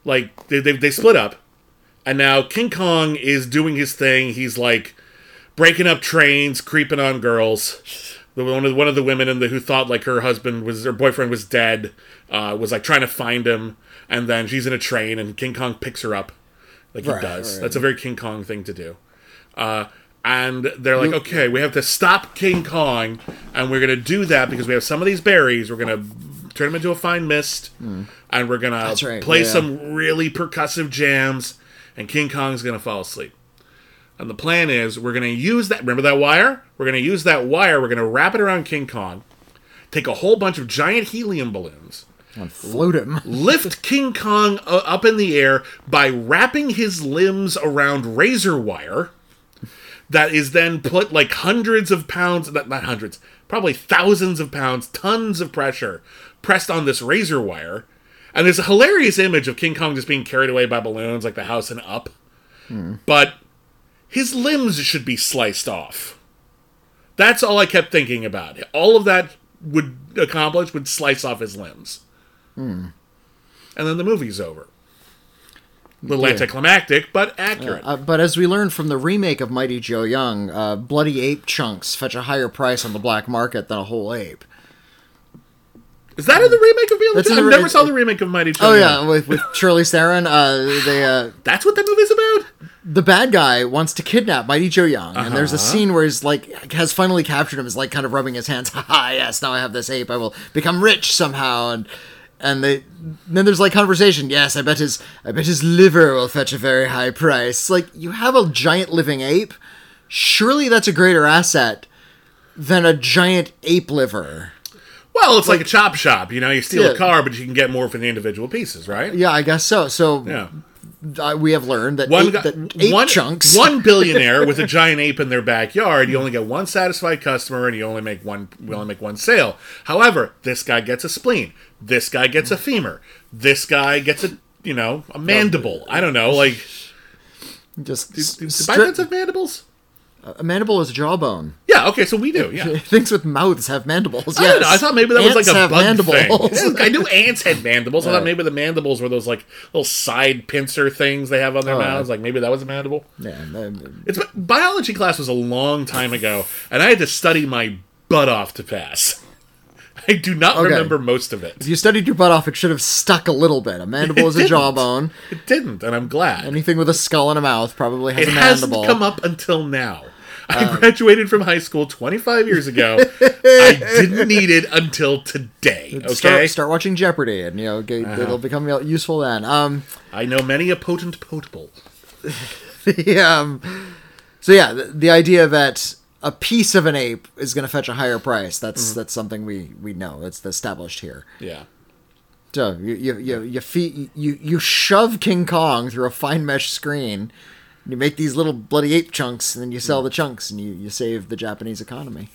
like, they, they, they split up. And now King Kong is doing his thing. He's like breaking up trains, creeping on girls. The one of one of the women in the who thought like her husband was her boyfriend was dead, uh, was like trying to find him, and then she's in a train and King Kong picks her up, like he does. right. That's a very King Kong thing to do. Uh, and they're like, okay, we have to stop King Kong, and we're gonna do that because we have some of these berries. We're gonna turn them into a fine mist, and we're gonna. Right, play yeah. some really percussive jams, and King Kong's gonna fall asleep. And the plan is we're gonna use that. Remember that wire? We're gonna use that wire. We're gonna wrap it around King Kong. Take a whole bunch of giant helium balloons. Float him. Lift King Kong uh, up in the air by wrapping his limbs around razor wire. That is then put like hundreds of pounds, not, not hundreds, probably thousands of pounds, tons of pressure pressed on this razor wire. And there's a hilarious image of King Kong just being carried away by balloons, like the house and up. But his limbs should be sliced off. That's all I kept thinking about. All of that would accomplish would slice off his limbs. And then the movie's over. A little Yeah. anticlimactic, but accurate. Uh, but as we learned from the remake of Mighty Joe Young, uh, bloody ape chunks fetch a higher price on the black market than a whole ape. Is that in the remake of the That's? I never saw the remake of Mighty Joe. Oh Young. yeah, with with Charlize Theron, uh, they uh, That's what that movie's about? the bad guy wants to kidnap Mighty Joe Young, and there's a Uh-huh. scene where he's like has finally captured him, is like kind of rubbing his hands. Ha ha yes, now I have this ape. I will become rich somehow, and and they then there's like conversation. Yes, I bet his I bet his liver will fetch a very high price. Like you have a giant living ape, surely that's a greater asset than a giant ape liver. Well, it's like, a chop shop. You know, you steal Yeah. a car, but you can get more for the individual pieces, right? Yeah, I guess so. So Yeah. uh, we have learned that One that one, chunks. one billionaire with a giant ape in their backyard. You only get one satisfied customer, and you only make one. We only make one sale. However, this guy gets a spleen. This guy gets a femur. This guy gets a you know a mandible. I don't know, like just do, do strip- bipeds have mandibles? a mandible is a jawbone. Yeah. Okay. So we do. Yeah. Things with mouths have mandibles. I, don't know, I thought maybe that was like a bug mandibles. thing. I knew ants had mandibles. I thought maybe the mandibles were those like little side pincer things they have on their Oh, mouths. Like maybe that was a mandible. yeah, It's biology class was a long time ago, and I had to study my butt off to pass. I do not Okay. remember most of it. if you studied your butt off, it should have stuck a little bit. A mandible It is a. I It didn't, and I'm glad. Anything with a skull and a mouth probably has it a hasn't mandible. come up until now. I Uh. graduated from high school 25 years ago. I didn't need it until today. Okay, Start, start watching Jeopardy, and you know get, Uh-huh. it'll become useful then. Um, I know many a potent potable. the, um, so yeah, the, the idea that a piece of an ape is going to fetch a higher price. That's Mm-hmm. that's something we we know. That's established here. Yeah. So you you you you, feed, you you shove King Kong through a fine mesh screen. You make these little bloody ape chunks, and then you Mm. sell the chunks, and you, you save the Japanese economy.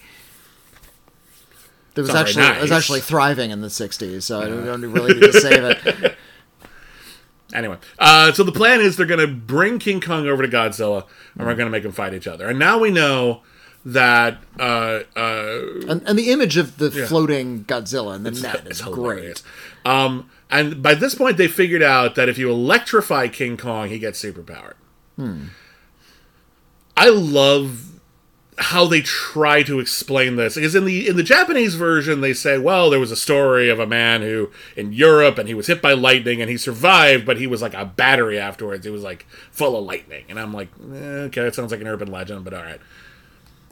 That was Sounds actually very it was actually thriving in the '60s, so I don't, don't really need to save it. Anyway, uh, so the plan is they're going to bring King Kong over to Godzilla, and we're going to make them fight each other. And now we know that uh, uh, And, and the image of the floating Godzilla and the net it's is hilarious. great. Um, and by this point, they figured out that if you electrify King Kong, he gets superpowered. I love how they try to explain this because in the in the Japanese version they say well there was a story of a man who in Europe and he was hit by lightning and he survived but he was like a battery afterwards he was like full of lightning and I'm like eh, okay that sounds like an urban legend but all right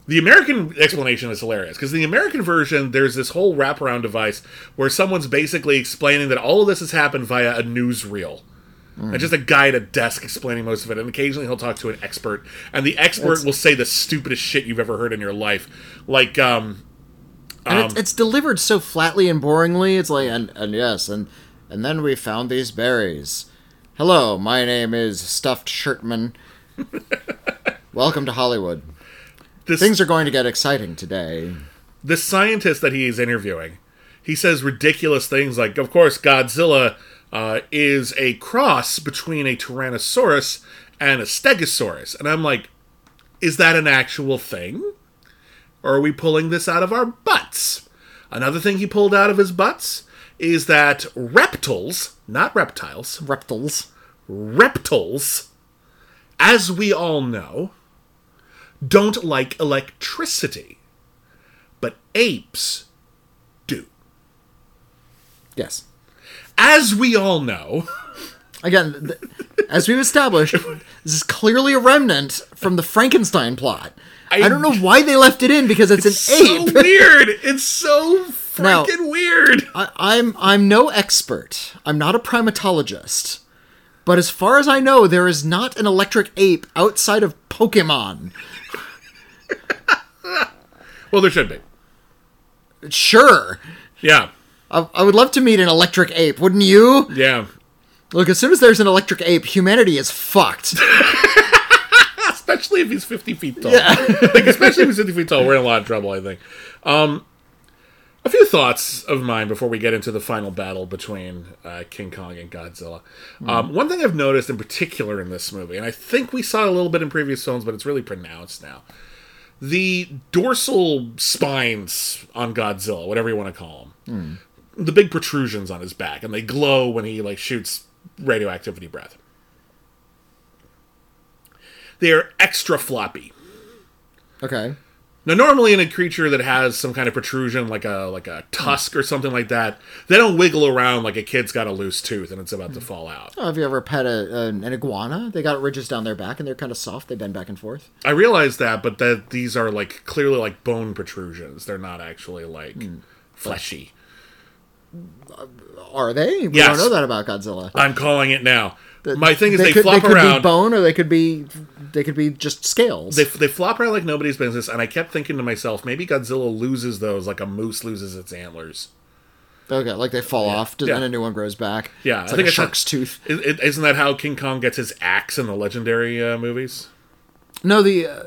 the American explanation is hilarious because the American version, there's this whole wraparound device where someone's basically explaining that all of this has happened via a newsreel. And just a guy at a desk explaining most of it, and occasionally he'll talk to an expert, and the expert It's- will say the stupidest shit you've ever heard in your life, like um, And it's, it's delivered so flatly and boringly. It's like, and, and yes, and and then we found these berries. Hello, my name is Stuffed Shirtman. Welcome to Hollywood. This Things are going to get exciting today. the scientist that he is interviewing, he says ridiculous things like, "Of course, Godzilla uh, is a cross between a Tyrannosaurus and a Stegosaurus," and I'm like, "Is that an actual thing, or are we pulling this out of our butts?" Another thing he pulled out of his butts is that reptiles, not reptiles, Reptiles. reptiles, as we all know, don't like electricity, but apes do. Yes. As we all know, Again, th- as we've established, this is clearly a remnant from the Frankenstein plot. I, I- don't know why they left it in because it's, an so ape. weird. It's so Now- freaking weird. I, I'm I'm no expert. I'm not a primatologist. But as far as I know, there is not an electric ape outside of Pokemon. Well, there should be. Sure. Yeah, I, I would love to meet an electric ape, wouldn't you? yeah. Look, as soon as there's an electric ape, humanity is fucked. Especially if he's 50 feet tall. like, especially if he's 50 feet tall, we're in a lot of trouble, I think. Um, a few thoughts of mine before we get into the final battle between uh, King Kong and Godzilla. Um, one thing I've noticed in particular in this movie, and I think we saw it a little bit in previous films, but it's really pronounced now. The dorsal spines on Godzilla, whatever you want to call them, the big protrusions on his back, and they glow when he like shoots radioactivity breath. They are extra floppy. Okay. Now, normally in a creature that has some kind of protrusion, like a like a tusk or something like that, they don't wiggle around like a kid's got a loose tooth and it's about to fall out. Oh, have you ever pet a, an, an iguana? They got ridges down their back and they're kind of soft. They bend back and forth. I realize that, but that these are like clearly like bone protrusions. They're not actually like hmm. fleshy. Uh, are they? We Yes. don't know that about Godzilla. I'm calling it now. My thing is they, could, flop they could around. be bone or they could be they could be just scales. They, they flop around like nobody's business, and I kept thinking to myself, maybe Godzilla loses those like a moose loses its antlers. okay, like they fall off and Yeah. then a new one grows back. Yeah, it's I like think a it's a- shark's tooth. Is- isn't that how King Kong gets his axe in the legendary uh, movies? No, the uh,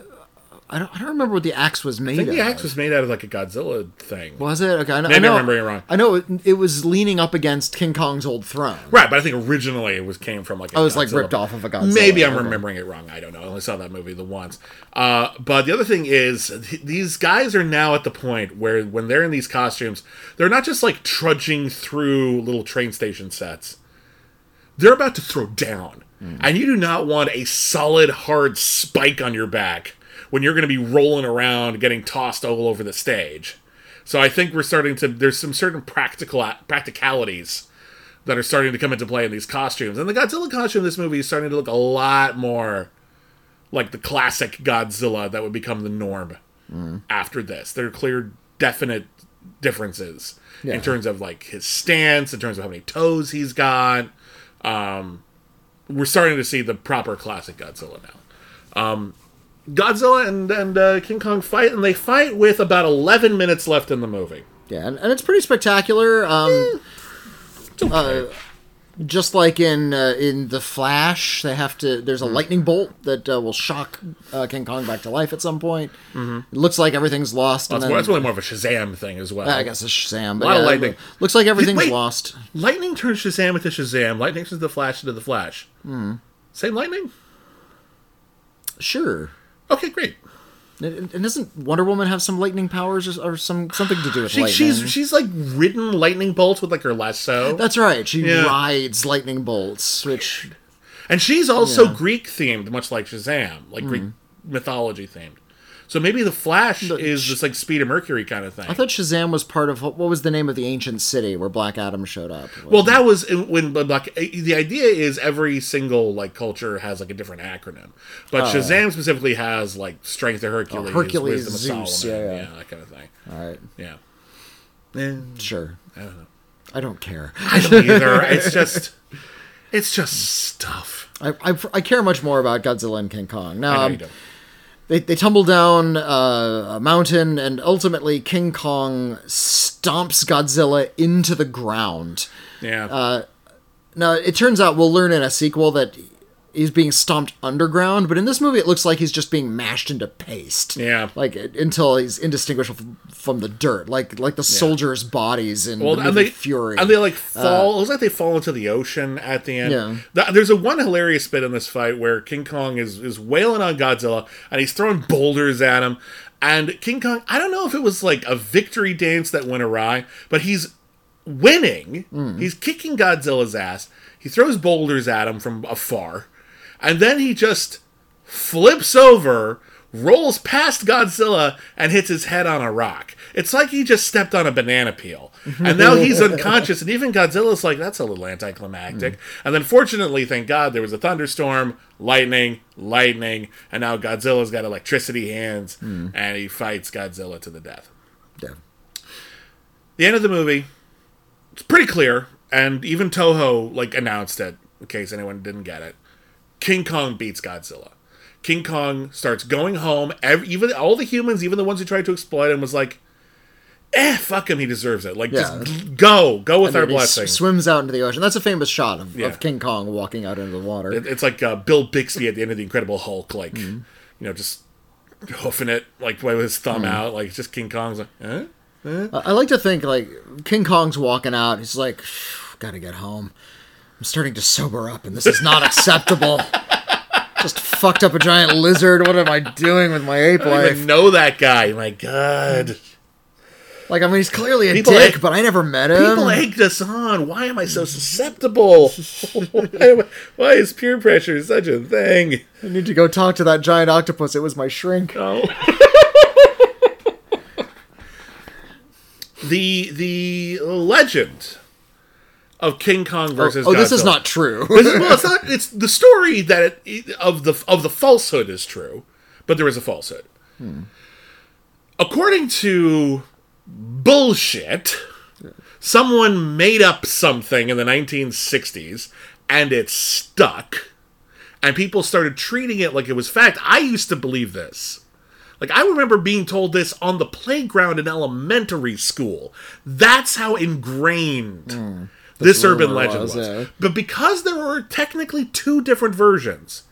I don't I don't remember what the axe was made I think of. the axe was made out of like a Godzilla thing. Was it? Okay, I know. Maybe I know, I'm remembering it wrong. I know it, it was leaning up against King Kong's old throne. Right, but I think originally it was came from like a Oh, it was, like, ripped off of a Godzilla. Maybe I'm remembering it wrong. I don't know. I only saw that movie the once. Uh, but the other thing is, th- these guys are now at the point where when they're in these costumes, they're not just like trudging through little train station sets. They're about to throw down, Hmm. and you do not want a solid, hard spike on your back when you're going to be rolling around, getting tossed all over the stage. So I think we're starting to. There's some certain practical practicalities that are starting to come into play in these costumes. And the Godzilla costume in this movie is starting to look a lot more like the classic Godzilla that would become the norm after this. There are clear, definite differences Yeah. in terms of like his stance, in terms of how many toes he's got. Um, we're starting to see the proper classic Godzilla now. Um, Godzilla and and uh, King Kong fight, and they fight with about eleven minutes left in the movie. Yeah, and, and it's pretty spectacular. Um, uh, just like in uh, in the Flash, they have to. There's a Hmm. lightning bolt that uh, will shock uh, King Kong back to life at some point. Mm-hmm. It looks like everything's lost. That's, and more, then, that's really more of a Shazam thing as well. I guess it's Shazam. But lot of yeah, it lightning. Looks like everything's Wait. lost. Lightning turns Shazam into Shazam. Lightning turns the Flash into the Flash. Same lightning? Sure. Okay, great. And doesn't Wonder Woman have some lightning powers or, or some something to do with She, lightning? she's she's like ridden lightning bolts with like her lasso, That's right. She Yeah. rides lightning bolts, which and she's also Yeah. Greek themed, much like Shazam, like Greek mm. mythology themed. So maybe the Flash But is just like Speed of Mercury kind of thing. I thought Shazam was part of what was the name of the ancient city where Black Adam showed up. well, that was when like the idea is every single like culture has like a different acronym, but Shazam specifically has like Strength of Hercules, Oh, Hercules, Wisdom of Zeus, Solomon, yeah, yeah. that kind of thing. all right. Yeah. Eh, Sure. I don't know. I don't care. I don't either. It's just It's just stuff. I, I, I care much more about Godzilla and King Kong. I Now, know you don't. they, they tumble down uh, a mountain, and ultimately King Kong stomps Godzilla into the ground. Yeah. uh, Now, it turns out we'll learn in a sequel that he's being stomped underground, but in this movie, it looks like he's just being mashed into paste. Yeah. like until he's indistinguishable from, the dirt, like like the soldiers' bodies in well, the and they Fury. and they like fall. it looks like they fall into the ocean at the end. Yeah. There's a one hilarious bit in this fight where King Kong is is wailing on Godzilla and he's throwing boulders at him. And King Kong, I don't know if it was like a victory dance that went awry, but he's winning. Hmm. He's kicking Godzilla's ass. He throws boulders at him from afar, and then he just flips over, rolls past Godzilla, and hits his head on a rock. It's like he just stepped on a banana peel. And now he's unconscious, and even Godzilla's like, that's a little anticlimactic. Mm. And then, fortunately, thank God, there was a thunderstorm, lightning, lightning, and now Godzilla's got electricity hands, mm. and he fights Godzilla to the death. Yeah. The end of the movie, it's pretty clear, and even Toho like announced it in case anyone didn't get it. King Kong beats Godzilla. King Kong starts going home. Every, even all the humans, even the ones who tried to exploit him, was like, "Eh, fuck him. He deserves it. Like, Yeah. just go, go with our And he s- blessing." swims out into the ocean. That's a famous shot of, Yeah. of King Kong walking out into the water. It- it's like uh, Bill Bixby at the end of the Incredible Hulk, like Mm-hmm. you know, just hoofing it like with his thumb Mm. out, like just King Kong's like, eh? I I like to think like King Kong's walking out. He's like, "Gotta get home. I'm starting to sober up, and this is not acceptable. Just fucked up a giant lizard. What am I doing with my ape I don't even life? know that guy. My God. Like, I mean, he's clearly a People dick, egg- but I never met him. People egged us on. Why am I so susceptible? why, am I- why is peer pressure such a thing? I need to go talk to that giant octopus. It was my shrink. Oh. the the legend of King Kong oh, versus oh, this is not true. This is- well, it's not. It's the story that it, of the of the falsehood is true, but there is a falsehood. Hmm. According to bullshit, someone made up something in the 1960s, and it stuck, and people started treating it like it was fact. I used to believe this. Like I remember being told this on the playground in elementary school. That's how ingrained hmm. This urban legend was, was. yeah. But because there were technically two different versions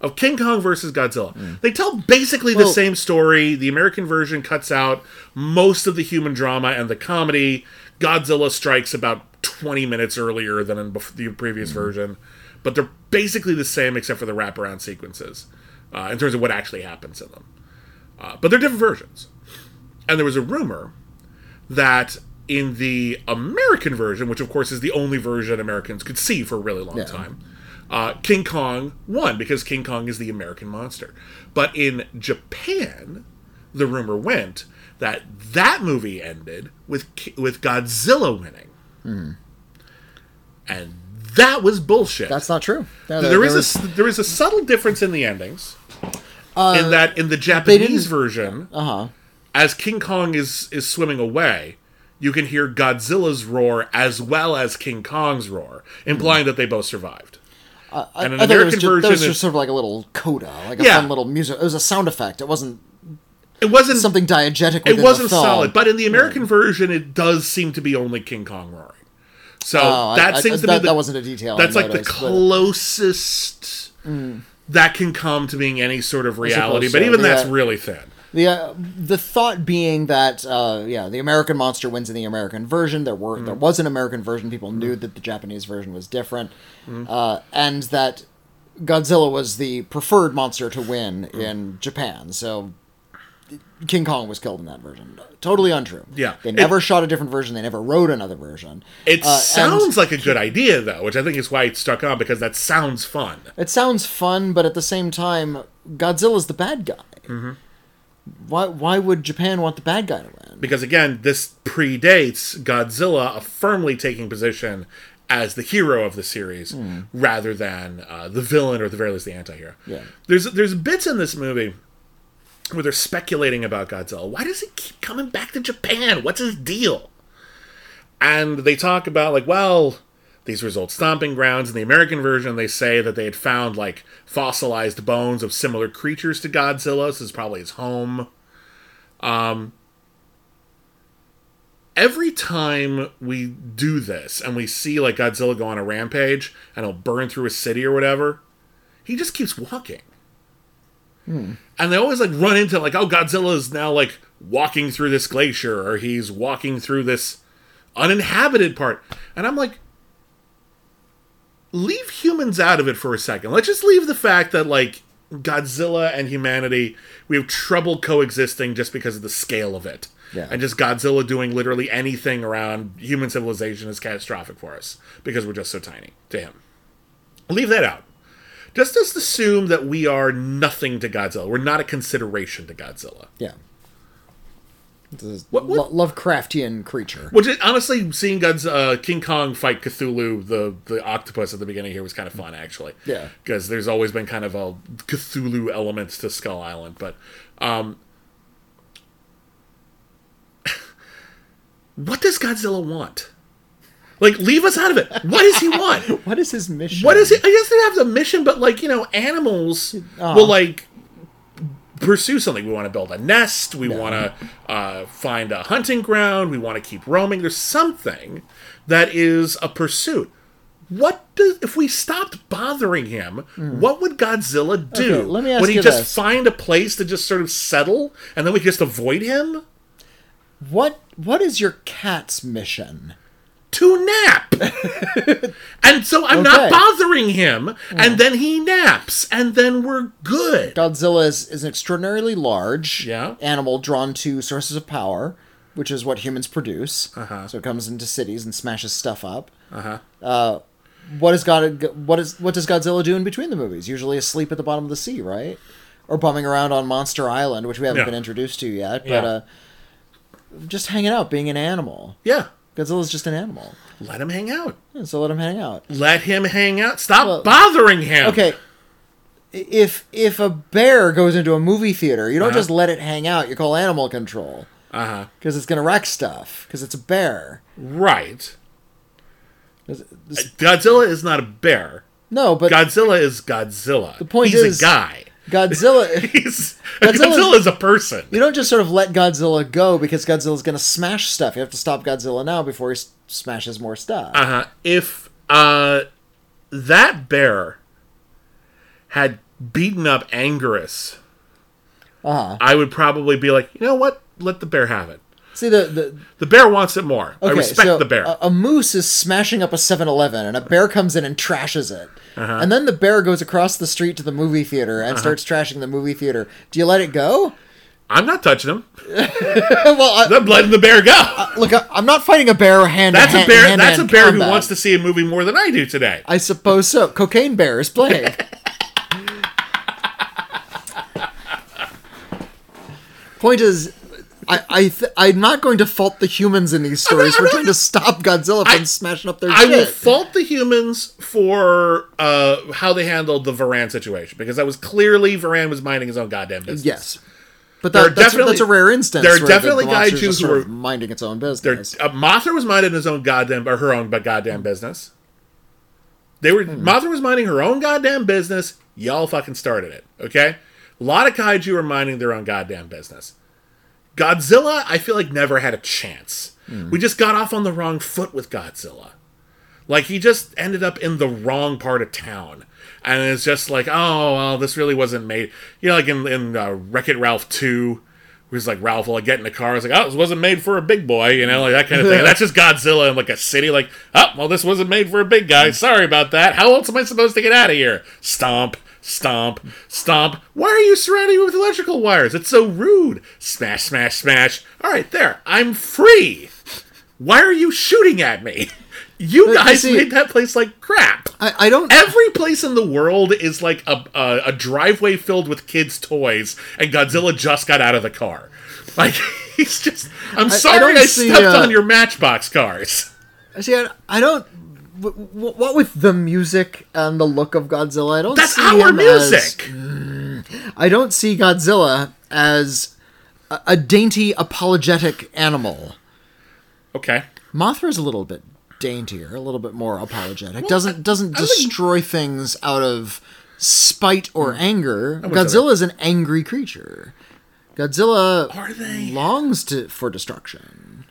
of King Kong versus Godzilla, they tell basically the same story. The American version cuts out most of the human drama and the comedy. Godzilla strikes about 20 minutes earlier than in the previous version, but they're basically the same except for the wraparound sequences uh, in terms of what actually happens in them. Uh, but they're different versions. And there was a rumor that in the American version, which of course is the only version Americans could see for a really long Yeah. time, uh, King Kong won because King Kong is the American monster. But in Japan, the rumor went that that movie ended with with Godzilla winning, and that was bullshit. That's not true. No, there is was- a there is a subtle difference in the endings. in that, in the Japanese version, uh-huh. as King Kong is is swimming away, you can hear Godzilla's roar as well as King Kong's roar, implying hmm. that they both survived. Uh, I, and an I American just, that was version just sort of like a little coda, like a Yeah. fun little music. It was a sound effect. It wasn't It wasn't something diegetic. It wasn't solid, but in the American version, it does seem to be only King Kong roaring. So Oh, that I- seems to that, be the, that wasn't a detail. That's like the noticed, but- closest hmm. that can come to being any sort of reality. But so, even that's yeah. really thin. The uh, the thought being that uh, yeah, the American monster wins in the American version. There were there was an American version. People knew that the Japanese version was different, uh, and that Godzilla was the preferred monster to win in Japan. So King Kong was killed in that version. Totally untrue. Yeah. they It- never shot a different version. They never wrote another version. It Uh, sounds like a good idea, though, which I think is why it stuck on because that sounds fun. It sounds fun, but at the same time, Godzilla's the bad guy. Mm-hmm. Why why would Japan want the bad guy to win? Because again, this predates Godzilla firmly taking position as the hero of the series rather than uh, the villain or at the very least the anti-hero. Yeah. There's there's bits in this movie where they're speculating about Godzilla. Why does he keep coming back to Japan? What's his deal? And they talk about like, well, these old stomping grounds. In the American version, they say that they had found like fossilized bones of similar creatures to Godzilla. This is probably his home. Um, every time we do this and we see like Godzilla go on a rampage and he'll burn through a city or whatever, he just keeps walking. And they always like run into like, oh, Godzilla is now like walking through this glacier or he's walking through this uninhabited part. And I'm like, leave humans out of it for a second. Let's just leave the fact that like Godzilla and humanity, we have trouble coexisting just because of the scale of it. Yeah. And just Godzilla doing literally anything around human civilization is catastrophic for us because we're just so tiny to him. Leave that out. Just just assume that we are nothing to Godzilla. We're not a consideration to Godzilla. Yeah. It's a What- what- Lo- Lovecraftian creature. Which is, honestly, seeing God's uh, King Kong fight Cthulhu, the the octopus at the beginning here was kind of fun, actually. Yeah. because there's always been kind of a Cthulhu elements to Skull Island, but um, what does Godzilla want? Like, leave us out of it. What does he want? What is his mission? What is it? I guess they have the mission, but like you know, animals Uh-huh. will like pursue something. We want to build a nest. We want to uh, find a hunting ground. We want to keep roaming. There's something that is a pursuit. What does if we stopped bothering him? What would Godzilla do? Okay, let me ask would he you just this. find a place to just sort of settle, and then we just avoid him What What is your cat's mission? To nap? and so I'm not bothering him, and then he naps, and then we're good. Godzilla is, is an extraordinarily large Yeah. animal drawn to sources of power, which is what humans produce. Uh-huh. So it comes into cities and smashes stuff up. Uh-huh. What is God? What is what does Godzilla do in between the movies? Usually asleep at the bottom of the sea, right? Or bumming around on Monster Island, which we haven't Yeah. been introduced to yet. But Yeah. uh, just hanging out, being an animal. Yeah. Godzilla's just an animal, Let him hang out. And so let him hang out. Let him hang out. Stop Well, bothering him. Okay. If if a bear goes into a movie theater, you don't Uh-huh. just let it hang out. You call animal control Uh huh. because it's gonna wreck stuff because it's a bear. Right. This- Godzilla is not a bear. No, but Godzilla is Godzilla. The point is He's is- a guy. Godzilla. Godzilla's- Godzilla is a person. You don't just sort of let Godzilla go because Godzilla's gonna smash stuff. You have to stop Godzilla now before he s- smashes more stuff. Uh huh. If uh that bear had beaten up Anguirus, Uh-huh. I would probably be like, you know what? Let the bear have it. See the the The bear wants it more. I okay, respect so the bear. A, a moose is smashing up a 7-Eleven, and a bear comes in and trashes it. Uh-huh. And then the bear goes across the street to the movie theater and starts trashing the movie theater. Do you let it go? I'm not touching him. well, I, I'm letting the bear go. look, I, I'm not fighting a bear hand. That's to a hand, bear. hand That's a bear combat. who wants to see a movie more than I do today. I suppose so. Cocaine bear is playing. Point is, I, I th- I'm not going to fault the humans in these stories I'm for not- trying to stop Godzilla from I- smashing up their I shit. will fault the humans for uh, how they handled the Varan situation because that was clearly Varan was minding his own goddamn business. yes, but that, that's, definitely- that's a rare instance. there are definitely the, the monster's kaiju who are- minding its own business. uh, Mothra was minding his own goddamn or her own but goddamn business. They were Hmm. Mothra was minding her own goddamn business. Y'all fucking started it, okay? A lot of kaiju are minding their own goddamn business. Godzilla, I feel like never had a chance. Hmm. We just got off on the wrong foot with Godzilla. Like he just ended up in the wrong part of town, and it's just like, oh well, this really wasn't made. You know, like in in uh, Wreck It Ralph two, where it's like Ralph will like get in the car, it's like, oh, this wasn't made for a big boy, you know, like that kind of thing. That's just Godzilla in like a city, like, oh, well, this wasn't made for a big guy. Sorry about that. How else am I supposed to get out of here? Stomp. Stomp, stomp. Why are you surrounding me with electrical wires? It's so rude. Smash, smash, smash. All right, there. I'm free. Why are you shooting at me? You you guys see- made that place like crap. I, I don't. Every place in the world is like a, a, a driveway filled with kids' toys, and Godzilla just got out of the car. Like, he's just. I'm sorry I, see, stepped uh, on your Matchbox cars. See, I, I don't. What with the music and the look of Godzilla, I don't That's see our him as- music. Mm. I don't see Godzilla as a, a dainty, apologetic animal. Okay. Mothra's a little bit daintier, a little bit more apologetic. doesn't doesn't destroy things out of spite or mm. anger. Godzilla is an angry creature. Godzilla Are they? longs to for destruction.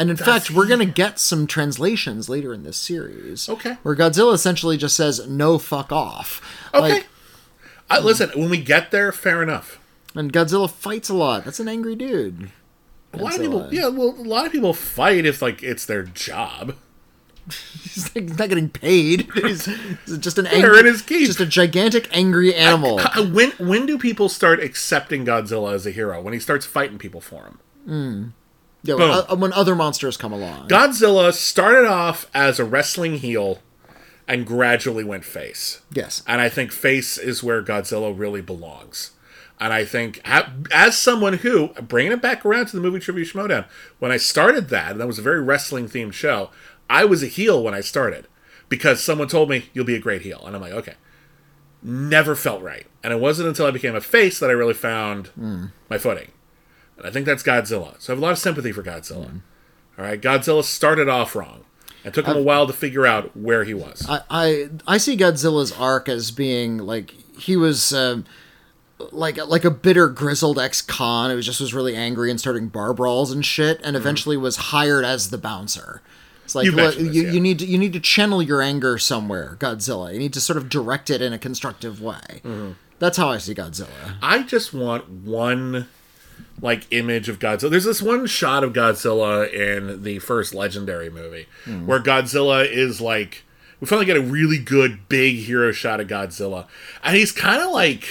And in fact, we're going to get some translations later in this series. Okay. Where Godzilla essentially just says, no, fuck off. Okay. Like, I, listen, when we get there, fair enough. and Godzilla fights a lot. That's an angry dude. A lot of people, yeah, well, a lot of people fight if like it's their job. He's, like, he's not getting paid. He's, he's just an angry, in his keep. just a gigantic angry animal. Uh, When when do people start accepting Godzilla as a hero? When he starts fighting people for him. Yeah, when, uh, when other monsters come along. Godzilla started off as a wrestling heel and gradually went face. yes. And I think face is where Godzilla really belongs. And I think, as someone who, bringing it back around to the movie Trivia Schmoedown, when I started that, and that was a very wrestling themed show, I was a heel when I started because someone told me, you'll be a great heel. And I'm like, okay. Never felt right. And it wasn't until I became a face that I really found my footing. And I think that's Godzilla. So I have a lot of sympathy for Godzilla. All right. Godzilla started off wrong. It took him a while to figure out where he was. I, I I see Godzilla's arc as being like he was um, like like a bitter grizzled ex-con who just was really angry and starting bar brawls and shit, and eventually was hired as the bouncer. It's like Mm-hmm. You this, you, yeah. you need to you need to channel your anger somewhere, Godzilla. You need to sort of direct it in a constructive way. Mm-hmm. That's how I see Godzilla. I just want one like image of Godzilla. There's this one shot of Godzilla in the first Legendary movie hmm. where Godzilla is like we finally get a really good big hero shot of Godzilla, and he's kind of like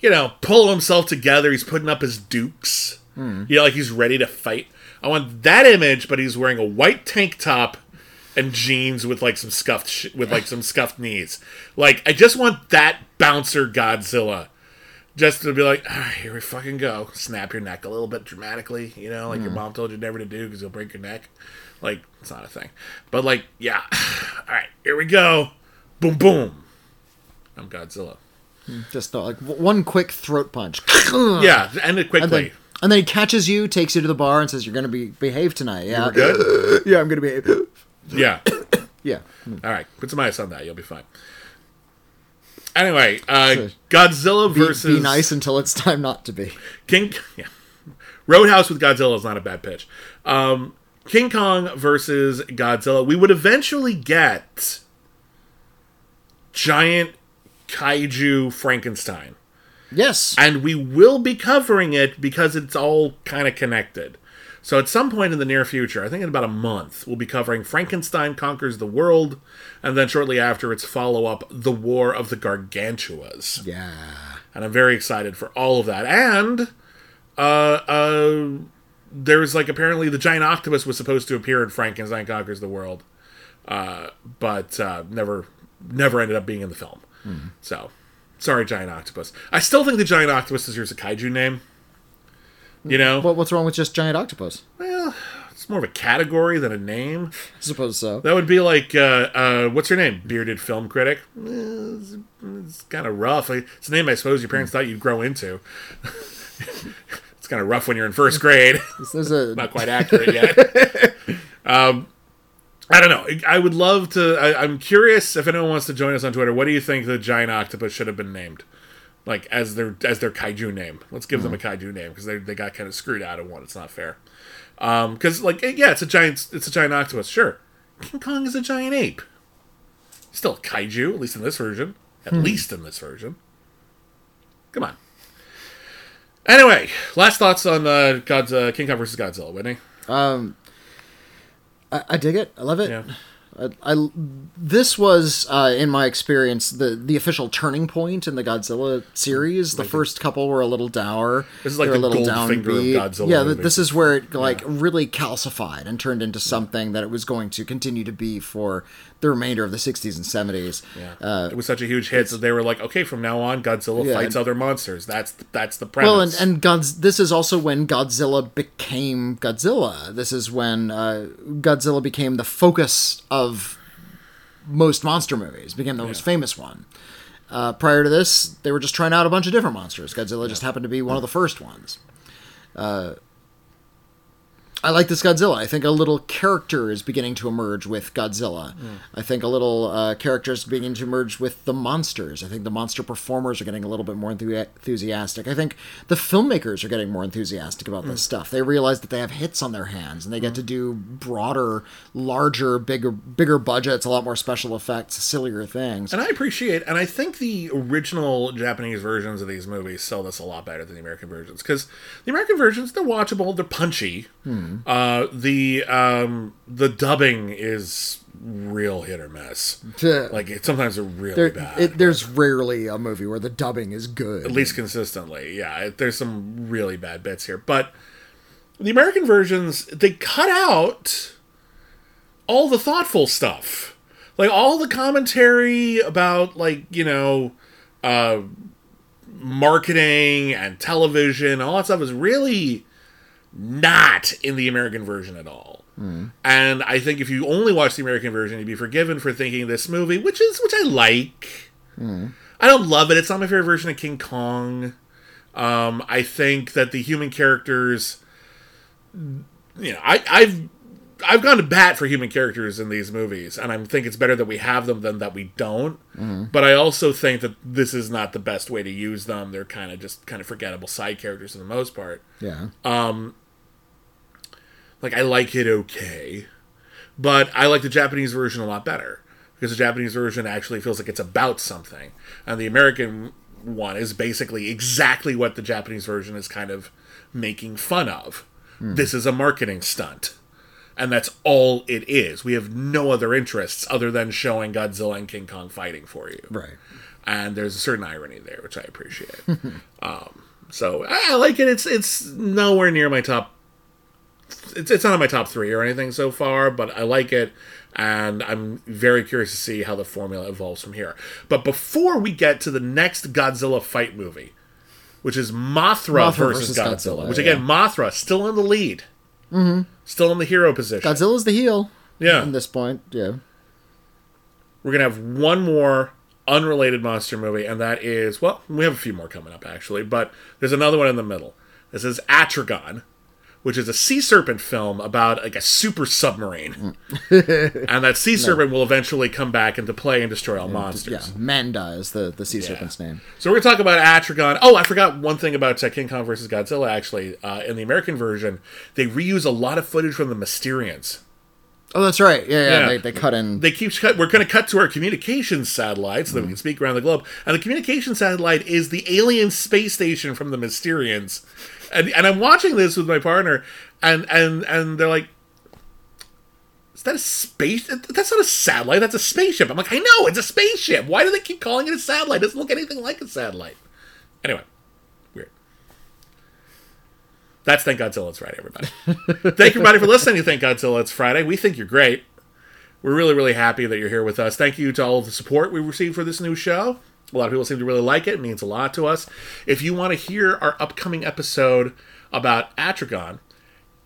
you know pulling himself together. He's putting up his dukes. Hmm. You know, like he's ready to fight. I want that image, but he's wearing a white tank top and jeans with like some scuffed sh- with like some scuffed knees. Like I just want that bouncer Godzilla, just to be like, all right, here we fucking go. Snap your neck a little bit dramatically, you know, like your hmm. mom told you never to do because you'll break your neck. Like it's not a thing, but like yeah, all right, here we go. Boom boom. I'm Godzilla. Hmm, just uh, like one quick throat punch. Yeah, end it And quickly. then, and then he catches you, takes you to the bar, and says, "You're going to be behave tonight." Yeah, yeah, I'm going to behave. Yeah. Yeah, hmm. All right, put some ice on that. You'll be fine. Anyway, uh, Godzilla be, versus be nice until it's time not to be. King. Yeah, Roadhouse with Godzilla is not a bad pitch. Um, King Kong versus Godzilla. We would eventually get giant kaiju Frankenstein, Yes, and we will be covering it because it's all kind of connected. So at some point in the near future, I think in about a month, we'll be covering Frankenstein Conquers the World, and then shortly after its follow up, The War of the Gargantuas. yeah. And I'm very excited for all of that. And uh, uh, there's like apparently the giant octopus was supposed to appear in Frankenstein Conquers the World, uh, but uh, never never ended up being in the film. So sorry, giant octopus. I still think the giant octopus is deserves a kaiju name. You know, What, what's wrong with just giant octopus? well, it's more of a category than a name. I suppose so. That would be like, uh, uh, what's your name? Bearded film critic. Eh, It's, it's kind of rough. It's a name I suppose your parents thought you'd grow into. it's kind of rough when you're in first grade. There's a Not quite accurate yet. um, I don't know. I would love to. I, I'm curious if anyone wants to join us on Twitter. What do you think the giant octopus should have been named? Like as their as their kaiju name. Let's give them a kaiju name because they, they got kind of screwed out of one. It's not fair. Um, because like yeah, it's a giant it's a giant octopus. Sure, King Kong is a giant ape. Still a kaiju, at least in this version. At least in this version. Come on. Anyway, last thoughts on uh, God's uh, King Kong versus Godzilla, Witney. um. I, I dig it. I love it. Yeah. I, I this was uh, in my experience the the official turning point in the Godzilla series. The first couple were a little dour. This is like the Goldfinger of downbeat. Godzilla Yeah, movies. this is where it like really calcified and turned into something that it was going to continue to be for the remainder of the '60s and '70s. Yeah. Uh, it was such a huge hit that they were like, okay, from now on, Godzilla Yeah, fights and- other monsters. That's that's the premise. Well, and and God's this is also when Godzilla became Godzilla. This is when uh, Godzilla became the focus of most monster movies, became the most famous one. Uh, prior to this, they were just trying out a bunch of different monsters. Godzilla just happened to be one of the first ones. Uh, I like this Godzilla. I think a little character is beginning to emerge with Godzilla. Mm. I think a little uh, character is beginning to emerge with the monsters. I think the monster performers are getting a little bit more enthu- enthusiastic. I think the filmmakers are getting more enthusiastic about this mm. stuff. They realize that they have hits on their hands and they get to mm. do broader, larger, bigger, bigger budgets, a lot more special effects, sillier things. And I appreciate, and I think the original Japanese versions of these movies sell this a lot better than the American versions because the American versions they're watchable, they're punchy. Hmm. Uh, the um, the dubbing is real hit or miss. Like it, sometimes they're really There, bad. it, there's rarely a movie where the dubbing is good. at least consistently. Yeah, it, there's some really bad bits here, but the American versions they cut out all the thoughtful stuff, like all the commentary about like you know, uh, marketing and television, all that stuff is really not in the American version at all. Hmm. And I think if you only watch the American version, you'd be forgiven for thinking this movie, which is which I like. Hmm. I don't love it. It's not my favorite version of King Kong. Um, I think that the human characters, you know, I, I've I've gone to bat for human characters in these movies, and I think it's better that we have them than that we don't. Hmm. But I also think that this is not the best way to use them. They're kind of just kind of forgettable side characters for the most part. yeah. Um, Like I like it okay, but I like the Japanese version a lot better because the Japanese version actually feels like it's about something, and the American one is basically exactly what the Japanese version is kind of making fun of. This is a marketing stunt. And that's all it is. We have no other interests other than showing Godzilla and King Kong fighting for you. Right. And there's a certain irony there, which I appreciate. um, so I, I like it. It's it's nowhere near my top it's, it's not in my top three or anything so far, but I like it, and I'm very curious to see how the formula evolves from here. But before we get to the next Godzilla fight movie, which is Mothra, Mothra versus, versus Godzilla, Godzilla, which again, yeah. Mothra still in the lead, mm-hmm. still in the hero position. Godzilla's the heel yeah, at this point. Yeah. we're gonna have one more unrelated monster movie, and that is well, we have a few more coming up actually, but there's another one in the middle. This is Atragon, which is a sea serpent film about like a super submarine, and that sea serpent will eventually come back into play and destroy all monsters. Yeah. Manda is the, the sea serpent's name. So we're gonna talk about Atragon. Oh, I forgot one thing about uh, King Kong versus Godzilla. Actually, uh, in the American version, they reuse a lot of footage from the Mysterians. Oh, that's right. Yeah, yeah. Yeah. They, they cut in. they keep cut. We're going to cut to our communications satellite so that we can speak around the globe. And the communication satellite is the alien space station from the Mysterians. And and I'm watching this with my partner, and and and they're like, "Is that a space? That's not a satellite. That's a spaceship." I'm like, "I know, it's a spaceship. Why do they keep calling it a satellite? It doesn't look anything like a satellite." Anyway, weird. That's Thank Godzilla It's Friday, everybody. Thank everybody, for listening to Thank Godzilla It's Friday. We think you're great. We're really, really happy that you're here with us. Thank you to all of the support we received for this new show. A lot of people seem to really like it. It means a lot to us. If you want to hear our upcoming episode about Atragon,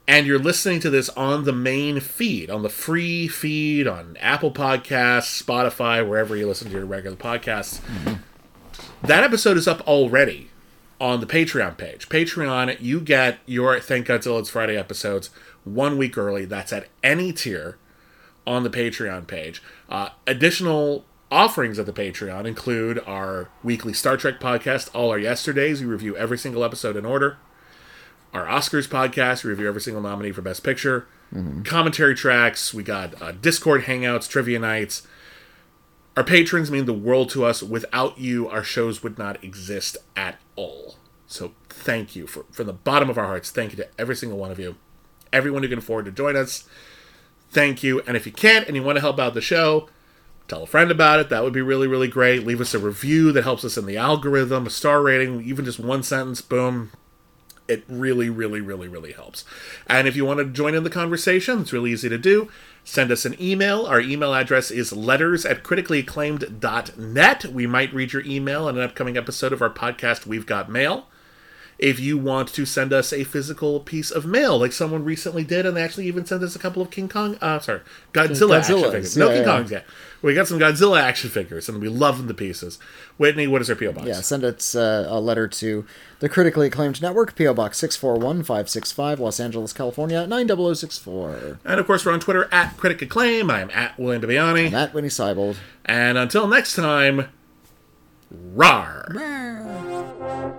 and you're listening to this on the main feed, on the free feed, on Apple Podcasts, Spotify, wherever you listen to your regular podcasts, that episode is up already on the Patreon page. Patreon, you get your Thank Godzilla It's Friday episodes one week early. That's at any tier on the Patreon page. Uh, additional offerings of the Patreon include our weekly Star Trek podcast, All Our Yesterdays. We review every single episode in order. Our Oscars podcast, we review every single nominee for Best Picture. Commentary tracks. We got uh, Discord hangouts, trivia nights. Our patrons mean the world to us. Without you, our shows would not exist at all. So thank you for from the bottom of our hearts. Thank you to every single one of you, everyone who can afford to join us. Thank you. And if you can't and you want to help out the show, tell a friend about it. That would be really, really great. Leave us a review that helps us in the algorithm, a star rating, even just one sentence. Boom. It really, really, really, really helps. And if you want to join in the conversation, it's really easy to do. Send us an email. Our email address is letters at criticallyacclaimed.net. We might read your email in an upcoming episode of our podcast, We've Got Mail. if you want to send us a physical piece of mail, like someone recently did, and they actually even sent us a couple of King Kong, uh, sorry, Godzilla action figures. No yeah, King yeah. Kongs yet. We got some Godzilla action figures, and we love the pieces. Witney, what is our PO box? Yeah, send us uh, a letter to the critically acclaimed network, P.O. Box 641565, Los Angeles, California, 90064. And of course, we're on Twitter at Critic Acclaim. I am at William Bibbiani. At Witney Seibold. And until next time, rar. Rawr.